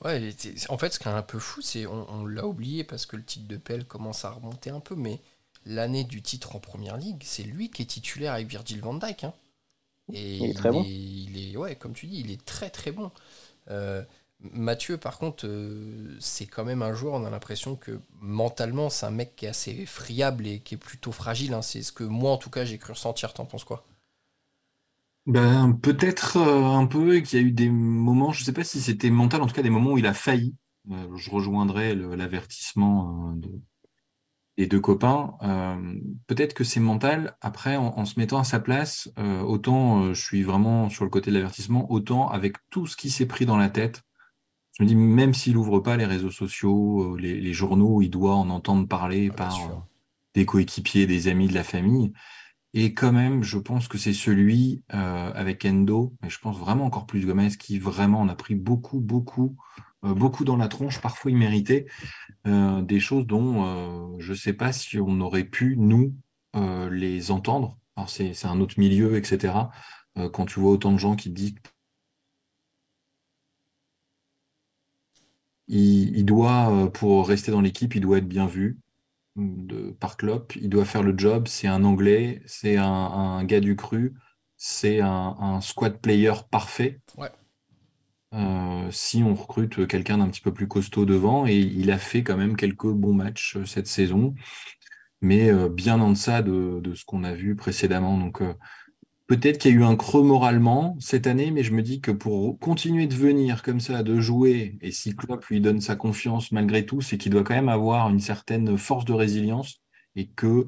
Ouais, en fait, ce qui est un peu fou, c'est on, l'a oublié parce que le titre de Pelle commence à remonter un peu, mais l'année du titre en première ligue, c'est lui qui est titulaire avec Virgil van Dijk. Hein. Et il est très bon. il est, ouais, comme tu dis, il est très très bon. Euh, Mathieu, par contre, euh, c'est quand même un joueur, on a l'impression que mentalement, c'est un mec qui est assez friable et qui est plutôt fragile. Hein. C'est ce que moi, en tout cas, j'ai cru ressentir. T'en penses quoi? Ben, peut-être euh, un peu qu'il y a eu des moments, je ne sais pas si c'était mental, en tout cas des moments où il a failli. Euh, je rejoindrai l'avertissement de, des deux copains. peut-être que c'est mental. Après, en, en, se mettant à sa place, autant je suis vraiment sur le côté de l'avertissement, autant avec tout ce qui s'est pris dans la tête je me dis, même s'il ouvre pas les réseaux sociaux, euh, les, journaux, il doit en entendre parler ah, par euh, des coéquipiers, des amis de la famille. Et quand même, je pense que c'est celui euh, avec Endo, mais je pense vraiment encore plus Gomez, qui vraiment en a pris beaucoup, beaucoup, beaucoup dans la tronche. Parfois, il méritait des choses dont je ne sais pas si on aurait pu, nous, les entendre. Alors, c'est un autre milieu, etc. quand tu vois autant de gens qui disent Il, doit, euh, pour rester dans l'équipe, il doit être bien vu de, par Klopp. Il doit faire le job. C'est un Anglais, c'est un, gars du cru, c'est un, squad player parfait. Euh, si on recrute quelqu'un d'un petit peu plus costaud devant, et il a fait quand même quelques bons matchs euh, cette saison, mais bien en deçà de, ce qu'on a vu précédemment. Donc, Peut-être qu'il y a eu un creux moralement cette année, mais je me dis que pour continuer de venir comme ça, de jouer, et si Klopp lui donne sa confiance malgré tout, c'est qu'il doit quand même avoir une certaine force de résilience et que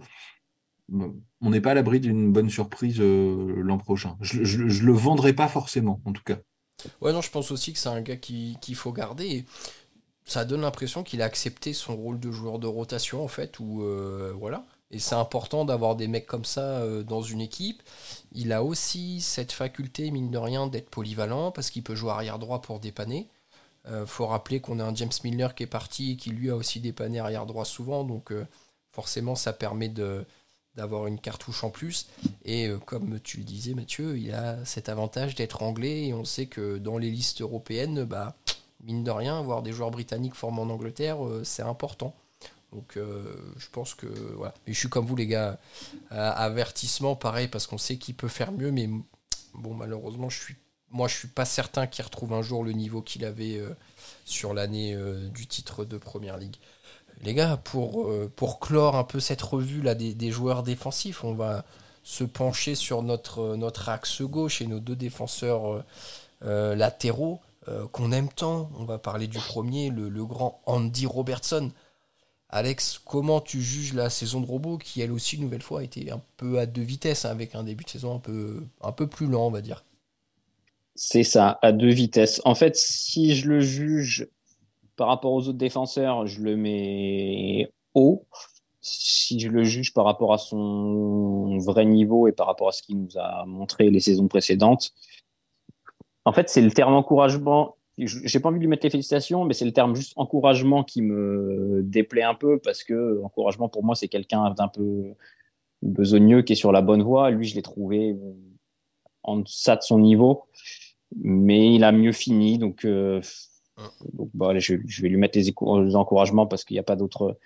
on n'est pas à l'abri d'une bonne surprise euh, l'an prochain. Je, ne le vendrai pas forcément, en tout cas. Ouais, non, je pense aussi que c'est un gars qu'il faut garder. ça donne l'impression qu'il a accepté son rôle de joueur de rotation, en fait, ou euh, voilà. Et c'est important d'avoir des mecs comme ça euh, dans une équipe. Il a aussi cette faculté, mine de rien, d'être polyvalent parce qu'il peut jouer arrière droit pour dépanner. Euh, faut rappeler qu'on a un James Milner qui est parti et qui lui a aussi dépanné arrière droit souvent. Donc euh, forcément, ça permet de, d'avoir une cartouche en plus. Et comme tu le disais, Mathieu, il a cet avantage d'être anglais. Et on sait que dans les listes européennes, bah, mine de rien, avoir des joueurs britanniques formés en Angleterre, c'est important. Donc euh, je pense que. Mais je suis comme vous les gars. avertissement pareil parce qu'on sait qu'il peut faire mieux, mais bon malheureusement je suis moi je suis pas certain qu'il retrouve un jour le niveau qu'il avait euh, sur l'année euh, du titre de première ligue. Les gars, pour, pour clore un peu cette revue là des, joueurs défensifs, on va se pencher sur notre, notre axe gauche et nos deux défenseurs latéraux qu'on aime tant. On va parler du premier, le, grand Andy Robertson. Alex, comment tu juges la saison de robot qui, elle aussi, une nouvelle fois, a été un peu à deux vitesses, hein, avec un début de saison un peu plus lent, on va dire? C'est ça, à deux vitesses. En fait, si je le juge par rapport aux autres défenseurs, je le mets haut. Si je le juge par rapport à son vrai niveau et par rapport à ce qu'il nous a montré les saisons précédentes, en fait, c'est le terme encouragement j'ai pas envie de lui mettre les félicitations, mais c'est le terme juste encouragement qui me déplaît un peu parce que encouragement pour moi c'est quelqu'un d'un peu besogneux qui est sur la bonne voie. Lui, je l'ai trouvé en deçà de son niveau, mais il a mieux fini. Donc, euh, donc bah, je, vais lui mettre les, encouragements parce qu'il n'y a pas d'autres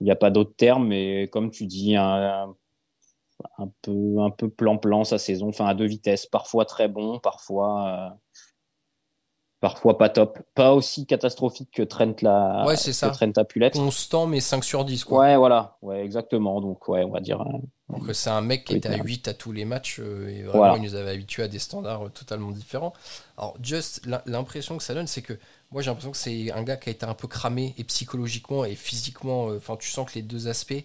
il n'y a pas d'autres termes. Mais comme tu dis, un, un peu un peu plan-plan sa saison, enfin à deux vitesses, parfois très bon, parfois. Euh, parfois pas top. Pas aussi catastrophique que Trent la ouais, c'est ça. Trent. Constant, mais 5 sur 10. Quoi. Ouais, voilà. Ouais, exactement. Donc, ouais, on va dire. Euh, Donc, c'est un mec qui était à 8 à tous les matchs euh, et vraiment, il nous avait habitués à des standards euh, totalement différents. Alors, juste, l'impression que ça donne, c'est que moi, j'ai l'impression que c'est un gars qui a été un peu cramé et psychologiquement et physiquement. Enfin, tu sens que les deux aspects.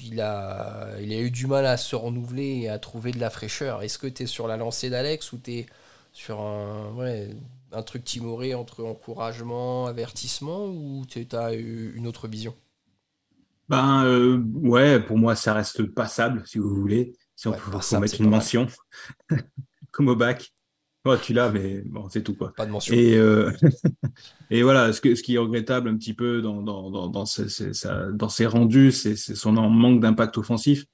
il a, il a eu du mal à se renouveler et à trouver de la fraîcheur. Est-ce que tu es sur la lancée d'Alex ou tu es sur un, ouais, un truc timoré entre encouragement, avertissement ou tu as une autre vision? Ben euh, ouais, pour moi ça reste passable si vous voulez. Si on peut mettre une mention, (laughs) comme au bac. Tu l'as, mais bon, c'est tout quoi. Pas de mention. Et, euh, (laughs) et voilà, ce, que, ce qui est regrettable un petit peu dans, dans, dans, dans, ses, dans ses rendus, c'est son manque d'impact offensif.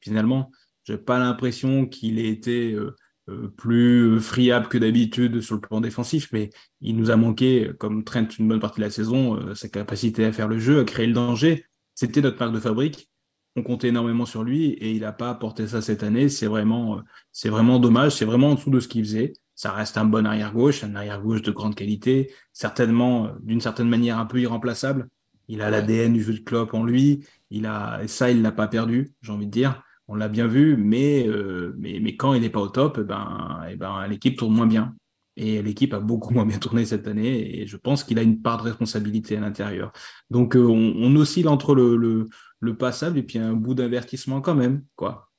Finalement, j'ai pas l'impression qu'il ait été euh, euh, plus friable que d'habitude sur le plan défensif, mais il nous a manqué, comme Trent une bonne partie de la saison, sa capacité à faire le jeu, à créer le danger. C'était notre marque de fabrique on comptait énormément sur lui et il n'a pas apporté ça cette année. C'est vraiment, c'est vraiment dommage. C'est vraiment en dessous de ce qu'il faisait ça reste un bon arrière-gauche, un arrière-gauche de grande qualité, certainement euh, d'une certaine manière un peu irremplaçable. Il a l'ADN du jeu de Klopp en lui, il a, et ça, il l'a pas perdu, j'ai envie de dire. On l'a bien vu, mais, euh, mais, mais, quand il n'est pas au top, eh ben, eh ben, l'équipe tourne moins bien. Et l'équipe a beaucoup (laughs) moins bien tourné cette année, et je pense qu'il a une part de responsabilité à l'intérieur. Donc euh, on, oscille entre le, le, le passable et puis un bout d'avertissement quand même, quoi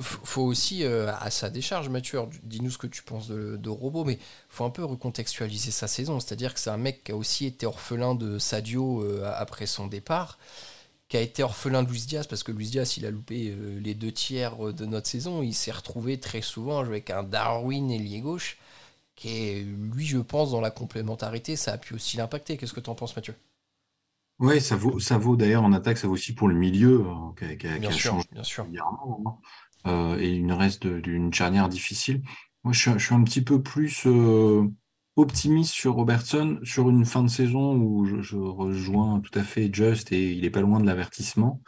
faut aussi, euh, à sa décharge, Mathieu, dis-nous ce que tu penses de, de Robot, mais faut un peu recontextualiser sa saison. C'est-à-dire que c'est un mec qui a aussi été orphelin de Sadio euh, après son départ, qui a été orphelin de Luis Diaz, parce que Luis Diaz, il a loupé euh, les deux tiers de notre saison. Il s'est retrouvé très souvent avec un Darwin ailier gauche, qui est, lui, je pense, dans la complémentarité, ça a pu aussi l'impacter. Qu'est-ce que tu en penses, Mathieu? Oui, ça vaut, ça vaut d'ailleurs en attaque, ça vaut aussi pour le milieu, hein, qui a, bien sûr, bien sûr. Euh, et une reste d'une charnière difficile. Moi, je suis, un petit peu plus euh, optimiste sur Robertson sur une fin de saison où je, rejoins tout à fait Just et il est pas loin de l'avertissement.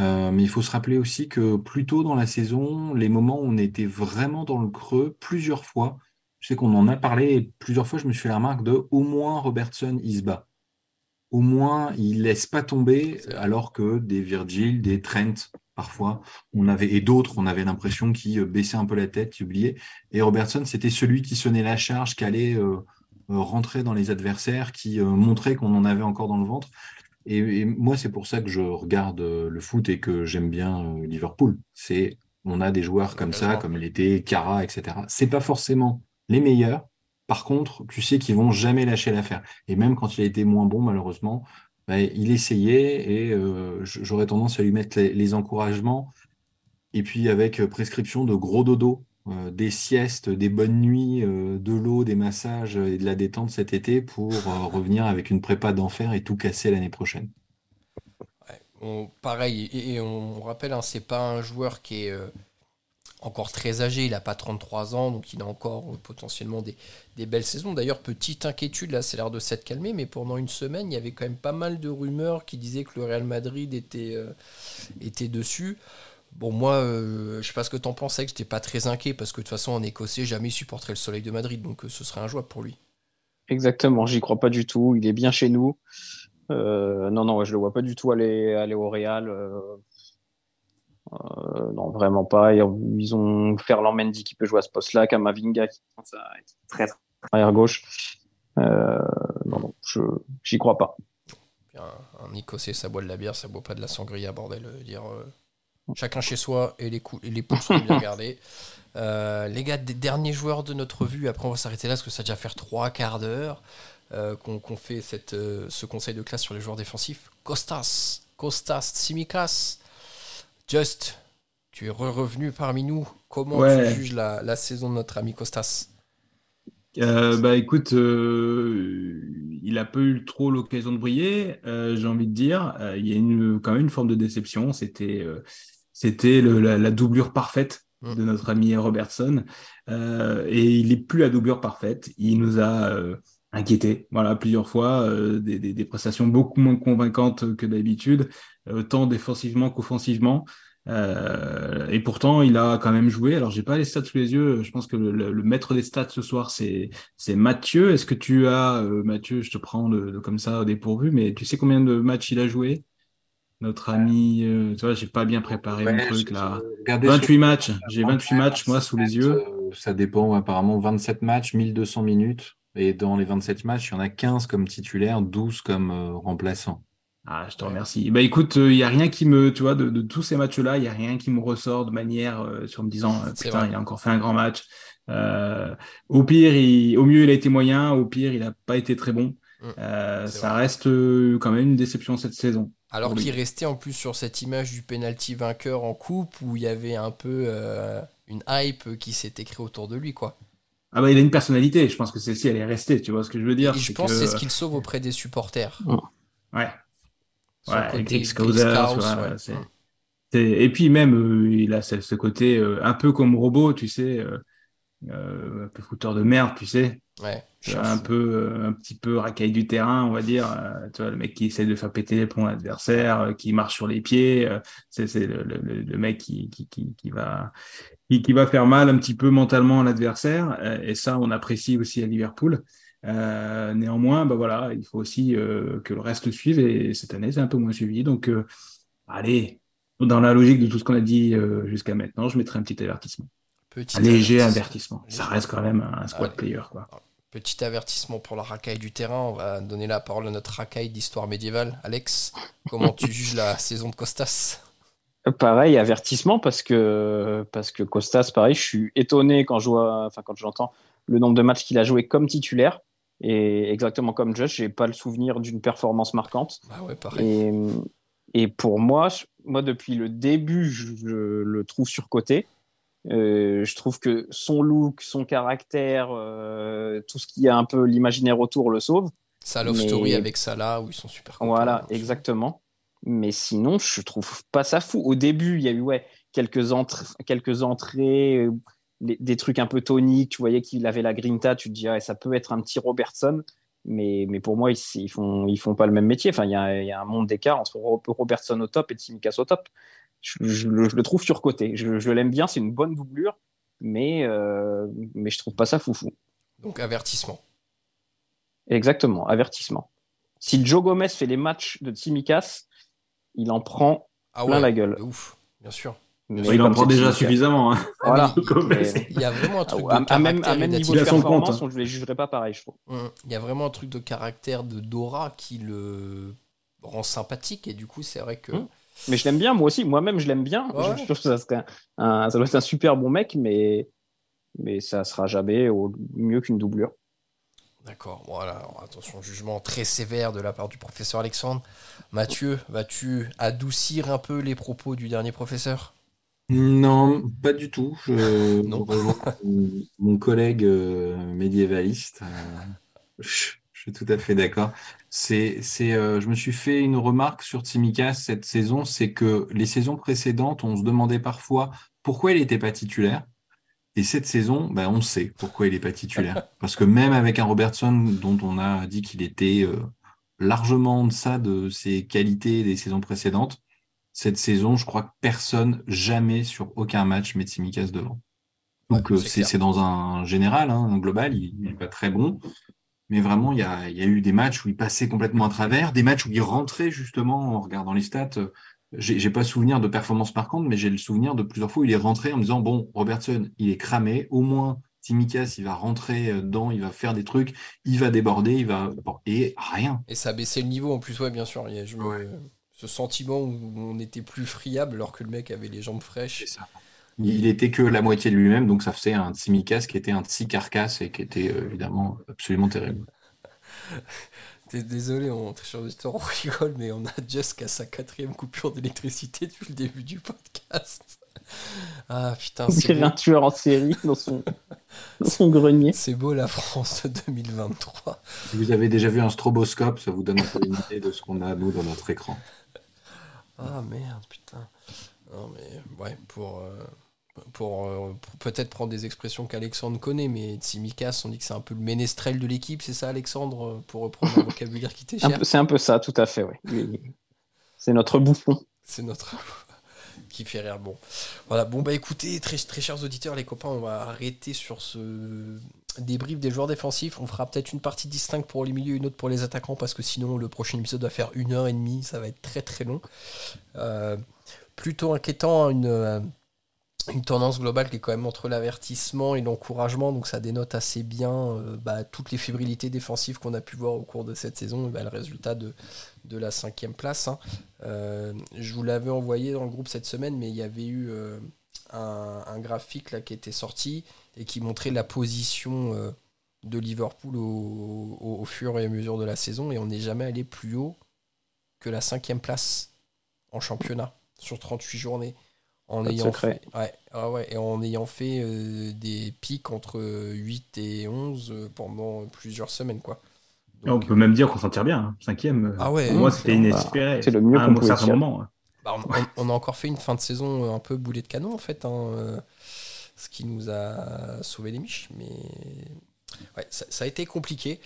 Euh, mais il faut se rappeler aussi que plus tôt dans la saison, les moments où on était vraiment dans le creux, plusieurs fois, je sais qu'on en a parlé, plusieurs fois je me suis fait la remarque de au moins Robertson il se bat. Au moins il laisse pas tomber, alors que des Virgil, des Trent, parfois, on avait, et d'autres, on avait l'impression qui euh, baissaient un peu la tête, qui oubliaient. Et Robertson, c'était celui qui sonnait la charge, qui allait euh, euh, rentrer dans les adversaires, qui montrait qu'on en avait encore dans le ventre. Et, moi, c'est pour ça que je regarde le foot et que j'aime bien Liverpool. C'est, on a des joueurs comme ça, comme l'était Cara, etc. C'est pas forcément les meilleurs. Par contre, tu sais qu'ils vont jamais lâcher l'affaire. Et même quand il a été moins bon, malheureusement, bah, il essayait et euh, j'aurais tendance à lui mettre les, encouragements. Et puis avec euh, prescription de gros dodo, euh, des siestes, des bonnes nuits, de l'eau, des massages et de la détente cet été pour revenir avec une prépa d'enfer et tout casser l'année prochaine. pareil, et, on rappelle, hein, c'est pas un joueur qui est encore très âgé, il n'a pas 33 ans, donc il a encore euh, potentiellement des, belles saisons. D'ailleurs, petite inquiétude, là, c'est l'air de s'être calmé, mais pendant une semaine, il y avait quand même pas mal de rumeurs qui disaient que le Real Madrid était, euh, dessus. Bon, moi, euh, je sais pas ce que t'en pensais, que j'étais pas très inquiet, parce que de toute façon, en Écossais, jamais il supporterait le soleil de Madrid, donc ce serait un joueur pour lui. Exactement, j'y crois pas du tout. Il est bien chez nous. non, non, je le vois pas du tout aller au Real. Euh, non, vraiment pas. Ils ont Ferland Mendy qui peut jouer à ce poste-là, Kamavinga qui commence à être très, très arrière gauche. Euh, non, non, je j'y crois pas. Un, un Écossais, ça boit de la bière, ça boit pas de la sangria, bordel. Euh, dire, chacun chez soi et les, coups, et les poules sont bien (laughs) gardés. les gars, des derniers joueurs de notre vue, après on va s'arrêter là parce que ça va déjà faire trois quarts d'heure qu'on fait cette, ce conseil de classe sur les joueurs défensifs. Costas, Costas, Simicas, Just, tu es revenu parmi nous. Comment tu juges la, saison de notre ami Costas? Euh, bah écoute, euh, il a peu eu trop l'occasion de briller, euh, j'ai envie de dire. il y a une, quand même une forme de déception. C'était c'était la, doublure parfaite mm. de notre ami Robertson. et il est plus la doublure parfaite. Il nous a inquiété, voilà, plusieurs fois, des, des, prestations beaucoup moins convaincantes que d'habitude, tant défensivement qu'offensivement. Euh, et pourtant, il a quand même joué. Alors, j'ai pas les stats sous les yeux. Je pense que le, maître des stats ce soir, c'est c'est Mathieu. Est-ce que tu as, euh, Mathieu, je te prends de, comme ça au dépourvu, mais tu sais combien de matchs il a joué? Notre ami, euh, tu vois, j'ai pas bien préparé mon truc là. 28 matchs. J'ai 28 matchs moi sous les yeux. Ça dépend. Apparemment, 27 matchs, 1200 minutes. Et dans les 27 matchs, il y en a 15 comme titulaire, 12 comme remplaçant. Ah, je te remercie. Bah écoute, il euh, n'y a rien qui me, tu vois, de, tous ces matchs-là, il n'y a rien qui me ressort de manière euh, sur me disant, euh, putain, il a encore fait un grand match. au pire, au mieux, il a été moyen. Au pire, il n'a pas été très bon. Mm. ça reste quand même une déception cette saison. Alors qu'il restait en plus sur cette image du penalty vainqueur en coupe où il y avait un peu une hype qui s'était créée autour de lui, quoi. Ah bah il a une personnalité, je pense que celle-ci elle est restée, tu vois ce que je veux dire? Et je pense que c'est ce qu'il sauve auprès des supporters. Ouais. Son Ouais, côté Greg Greg Scousers, Scouse, voilà, ouais. c'est- c'est- Et puis même, euh, il a ce, ce côté euh, un peu comme robot, tu sais, euh, euh, un peu fouteur de merde, tu sais, Ouais, Un peu, euh, un petit peu racaille du terrain, on va dire. euh, tu vois, le mec qui essaie de faire péter les plombs à l'adversaire, euh, qui marche sur les pieds, euh, c'est le, le, le- le mec qui, qui, qui, qui va qui, qui va faire mal un petit peu mentalement à l'adversaire. euh, et ça, on apprécie aussi à Liverpool. Euh, néanmoins, bah voilà, il faut aussi euh, que le reste suive. Et cette année, c'est un peu moins suivi. Donc, euh, allez, dans la logique de tout ce qu'on a dit euh, jusqu'à maintenant, je mettrai un petit avertissement. Petit Un léger avertissement. avertissement. Ça reste quand même un squad Allez. player, quoi. Petit avertissement pour la racaille du terrain. On va donner la parole à notre racaille d'histoire médiévale. Alex, comment tu juges la (laughs) saison de Costas? Pareil, avertissement parce que parce que Costas, pareil, je suis étonné quand je vois, enfin quand j'entends le nombre de matchs qu'il a joué comme titulaire et exactement comme Josh, j'ai pas le souvenir d'une performance marquante. Bah ouais, pareil. Et, et pour moi, moi depuis le début, je, je le trouve surcoté. Euh, je trouve que son look, son caractère, euh, tout ce qui a un peu l'imaginaire autour le sauve. Sa love mais- story avec Salah où ils sont super contents. Voilà, exactement. Mais sinon, je trouve pas ça fou. Au début, il y a eu ouais, quelques, entrées, quelques entrées, euh, les- des trucs un peu toniques. Tu voyais qu'il avait la grinta. Tu te dis, ça peut être un petit Robertson. Mais, mais pour moi, ils, ils font, ils font pas le même métier. Enfin, il y a, il y a un monde d'écart entre Ro- Robertson au top et Tsimikas au top. Je, je le- je le trouve surcoté. Je, je l'aime bien, c'est une bonne doublure, mais, euh, mais je trouve pas ça foufou. Donc avertissement. Exactement, avertissement. Si Joe Gomez fait les matchs de Tsimikas, il en prend Ah plein ouais, la gueule. de ouf, bien sûr. Mais il en prend déjà suffisamment. hein. Voilà. Gomez. Mais- Il y a vraiment un truc à, de à même, caractère à même et niveau Il de a son performance, compte, hein. on ne les jugerait pas pareil, je trouve. Hum, Il y a vraiment un truc de caractère de Dora qui le rend sympathique et du coup c'est vrai que Hum. Mais je l'aime bien, moi aussi. Moi-même, je l'aime bien. Ouais. Je, je trouve que ça, serait un- ça doit être un super bon mec, mais, mais ça sera jamais au mieux qu'une doublure. D'accord, voilà, alors, attention, jugement très sévère de la part du professeur Alexandre. Mathieu, vas-tu adoucir un peu les propos du dernier professeur? Non, pas du tout. Je Non. rejoins mon, collègue euh, médiévaliste. euh, suis tout à fait d'accord. C'est, c'est, euh, je me suis fait une remarque sur Tsimikas cette saison, c'est que les saisons précédentes, on se demandait parfois pourquoi il n'était pas titulaire. Et cette saison, ben, on sait pourquoi il n'est pas titulaire. (laughs) Parce que même avec un Robertson dont on a dit qu'il était euh, largement en deçà de ses qualités des saisons précédentes, cette saison, je crois que personne, jamais sur aucun match, met Tsimikas devant. Donc Ouais, euh, c'est c'est clair. c'est dans un général, hein, un global, il n'est pas très bon. Mais vraiment, il y a, il y a eu des matchs où il passait complètement à travers, des matchs où il rentrait justement en regardant les stats. J'ai pas souvenir de performance marquante, mais j'ai le souvenir de plusieurs fois où il est rentré en me disant bon, Robertson, il est cramé, au moins Tsimikas, il va rentrer euh, dedans, il va faire des trucs, il va déborder, il va et rien. Et ça a baissé le niveau en plus, ouais, bien sûr. Il y a je me- ce sentiment où on était plus friable alors que le mec avait les jambes fraîches. C'est ça. Il était que la moitié de lui-même, donc ça faisait un Tsimikas qui était un Tsi carcasse et qui était euh, évidemment absolument terrible. (laughs) T'es désolé, on, chers auditeurs, on rigole, mais on a Just qui a sa quatrième coupure d'électricité depuis le début du podcast. Ah putain, On c'est dirait beau, un tueur en série dans son, dans son grenier. c'est beau la France de 2023. Si vous avez déjà vu un stroboscope, ça vous donne un peu une idée de ce qu'on a nous dans notre écran. Ah merde, putain. Non mais ouais, pour, euh, pour, euh, pour peut-être prendre des expressions qu'Alexandre connaît, mais Tsimikas, on dit que c'est un peu le ménestrel de l'équipe, c'est ça Alexandre, pour reprendre un vocabulaire qui t'est cher C'est un peu ça, tout à fait, oui. C'est notre bouffon. C'est notre (laughs) qui fait rire. Bon, voilà. Bon bah écoutez, très, très chers auditeurs, les copains, on va arrêter sur ce débrief des joueurs défensifs. On fera peut-être une partie distincte pour les milieux, une autre pour les attaquants, parce que sinon le prochain épisode va faire une heure et demie, ça va être très très long. Euh, plutôt inquiétant, une, euh, une tendance globale qui est quand même entre l'avertissement et l'encouragement, donc ça dénote assez bien euh, bah, toutes les fébrilités défensives qu'on a pu voir au cours de cette saison, bah, le résultat de, de la cinquième place. hein. Euh, je vous l'avais envoyé dans le groupe cette semaine, mais il y avait eu euh, un, graphique là qui était sorti et qui montrait la position de Liverpool au fur et à mesure de la saison, et on n'est jamais allé plus haut que la cinquième place en championnat sur 38 journées. En Pas ayant fait, ouais, ah ouais, et en ayant fait euh, des pics entre 8 et 11 euh, pendant plusieurs semaines, quoi. on Donc, peut même dire qu'on s'en tire bien. hein. Cinquième, euh, Ah ouais, pour moi, c'était inespéré. c'est le mieux à qu'on pouvait certain faire. moment. bah, on, on- on a encore fait une fin de saison un peu boulet de canon, en fait, hein, ce qui nous a sauvé les miches, mais ouais, ça, ça a été compliqué.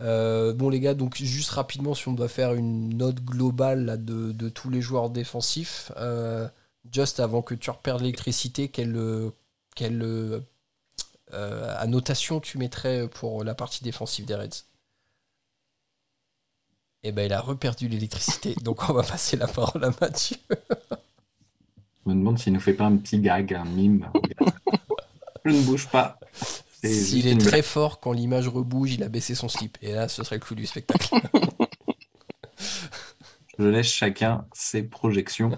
Euh, bon, les gars, donc juste rapidement, si on doit faire une note globale là, de, de tous les joueurs défensifs, euh, juste avant que tu reperdes l'électricité, quelle, quelle euh, annotation tu mettrais pour la partie défensive des Reds? Eh ben, il a reperdu l'électricité, (laughs) donc on va passer la parole à Mathieu. Je me demande s'il nous fait pas un petit gag, un mime. Je ne bouge pas. S'il est très fort, quand l'image rebouge, il a baissé son slip. Et là, ce serait le clou du spectacle. (laughs) Je laisse chacun ses projections.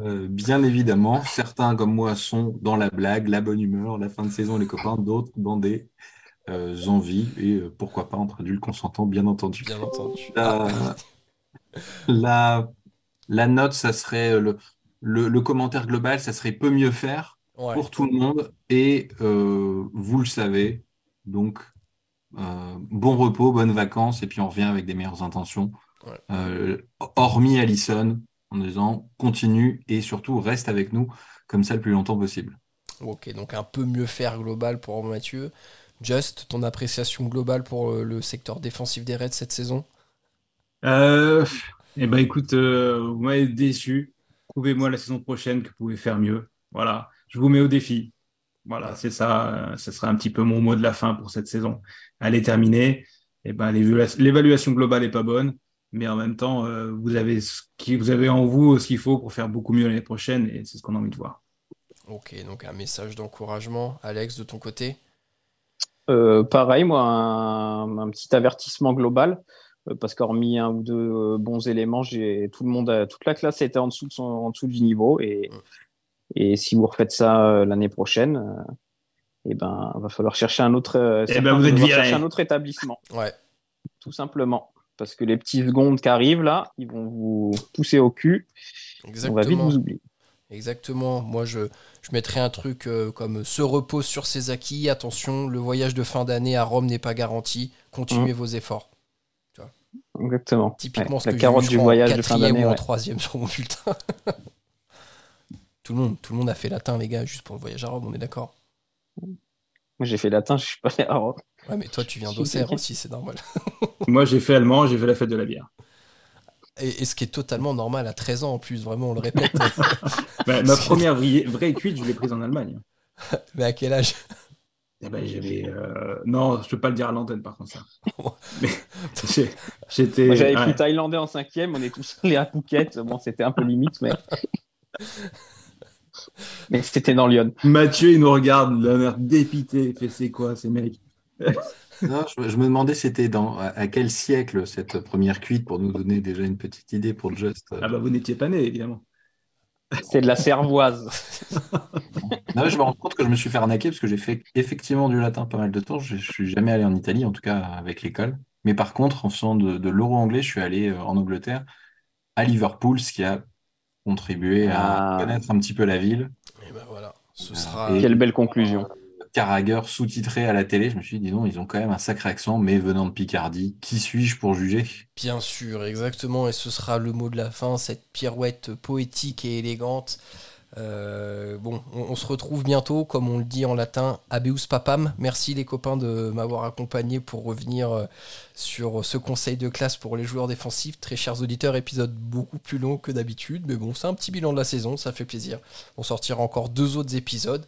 Euh, bien évidemment, certains comme moi sont dans la blague, la bonne humeur, la fin de saison, les copains, d'autres dans des euh, envies et euh, pourquoi pas entre adultes consentants, bien entendu. Bien entendu. La, la, la note, ça serait le, le, le commentaire global, ça serait peut mieux faire Ouais. pour tout le monde et vous le savez. Donc, bon repos, bonnes vacances et puis on revient avec des meilleures intentions. Ouais. Euh, hormis Allison, en disant continue et surtout reste avec nous comme ça le plus longtemps possible. Ok, donc un peu mieux faire global pour Mathieu. Just, ton appréciation globale pour euh, le secteur défensif des Reds cette saison? Euh, eh ben écoute, euh, vous m'avez déçu. Prouvez-moi la saison prochaine que vous pouvez faire mieux. Voilà, je vous mets au défi. Voilà, c'est ça. Ce sera un petit peu mon mot de la fin pour cette saison. Elle est terminée. Eh ben l'évalua- l'évaluation globale est pas bonne, mais en même temps, euh, vous avez ce qui, vous avez en vous ce qu'il faut pour faire beaucoup mieux l'année prochaine, et c'est ce qu'on a envie de voir. Ok, donc un message d'encouragement. Alex, de ton côté? Euh, pareil, moi, un, un petit avertissement global, euh, parce qu'hormis un ou deux bons éléments, j'ai tout le monde, toute la classe était en dessous, de son, en dessous du niveau, et, Mm. et si vous refaites ça l'année prochaine, eh ben, va falloir chercher un autre, euh, Eh ben, vous êtes chercher un autre établissement, Ouais, tout simplement, parce que les petits secondes qui arrivent là, ils vont vous pousser au cul, on va vite exactement. vous oublier. Exactement. Moi, je, je mettrais un truc euh, comme se repose sur ses acquis. Attention, le voyage de fin d'année à Rome n'est pas garanti. Continuez vos efforts. Exactement. Typiquement Ouais, ce la que carotte du voyage de fin d'année. ou en ouais. troisième sur mon bulletin. (laughs) tout, le monde, tout le monde a fait latin, les gars, juste pour le voyage à Rome, on est d'accord? Moi, j'ai fait latin, je suis pas allé à Rome. Ouais, mais toi, tu viens d'Auxerre aussi, c'est normal. (laughs) Moi, j'ai fait allemand, j'ai fait la fête de la bière. Et, et ce qui est totalement normal à 13 ans en plus, vraiment, on le répète. (laughs) Ma, (laughs) ma première vraie, vraie cuite, je l'ai prise en Allemagne. mais à quel âge? Eh ben, j'avais. euh, Non, je peux pas le dire à l'antenne par contre ça. J'étais. J'avais ouais. pris thaïlandais en cinquième, on est tous allés à Phuket. Bon, c'était un peu limite, mais. mais c'était dans Lyon. Mathieu, il nous regarde, il a l'air dépité. Fait c'est quoi ces mecs? (laughs) Non, je, je me demandais c'était dans à, à quel siècle cette première cuite pour nous donner déjà une petite idée pour le Just. Ah bah vous n'étiez pas né évidemment. C'est de la cervoise. (laughs) Non, je me rends compte que je me suis fait arnaquer parce que j'ai fait effectivement du latin pas mal de temps. Je, je suis jamais allé en Italie, en tout cas avec l'école. Mais par contre, en faisant de, de l'euro anglais, je suis allé euh, en Angleterre, à Liverpool, ce qui a contribué à Ah. connaître un petit peu la ville. Et ben voilà, ce sera. et- Quelle belle conclusion. Carragher sous-titré à la télé, je me suis dit, dis donc, ils ont quand même un sacré accent, mais venant de Picardie, qui suis-je pour juger? Bien sûr, exactement, et ce sera le mot de la fin, cette pirouette poétique et élégante. Euh, bon, on, on se retrouve bientôt, comme on le dit en latin, abeus papam. Merci les copains de m'avoir accompagné pour revenir euh, sur ce conseil de classe pour les joueurs défensifs. Très chers auditeurs, épisode beaucoup plus long que d'habitude, mais bon, c'est un petit bilan de la saison, ça fait plaisir. On sortira encore deux autres épisodes.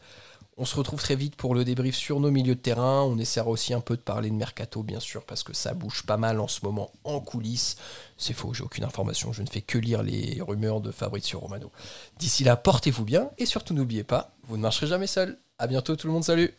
On se retrouve très vite pour le débrief sur nos milieux de terrain. On essaiera aussi un peu de parler de mercato, bien sûr, parce que ça bouge pas mal en ce moment en coulisses. C'est faux, j'ai aucune information. Je ne fais que lire les rumeurs de Fabrizio Romano. D'ici là, portez-vous bien et surtout n'oubliez pas, vous ne marcherez jamais seul. À bientôt tout le monde, salut!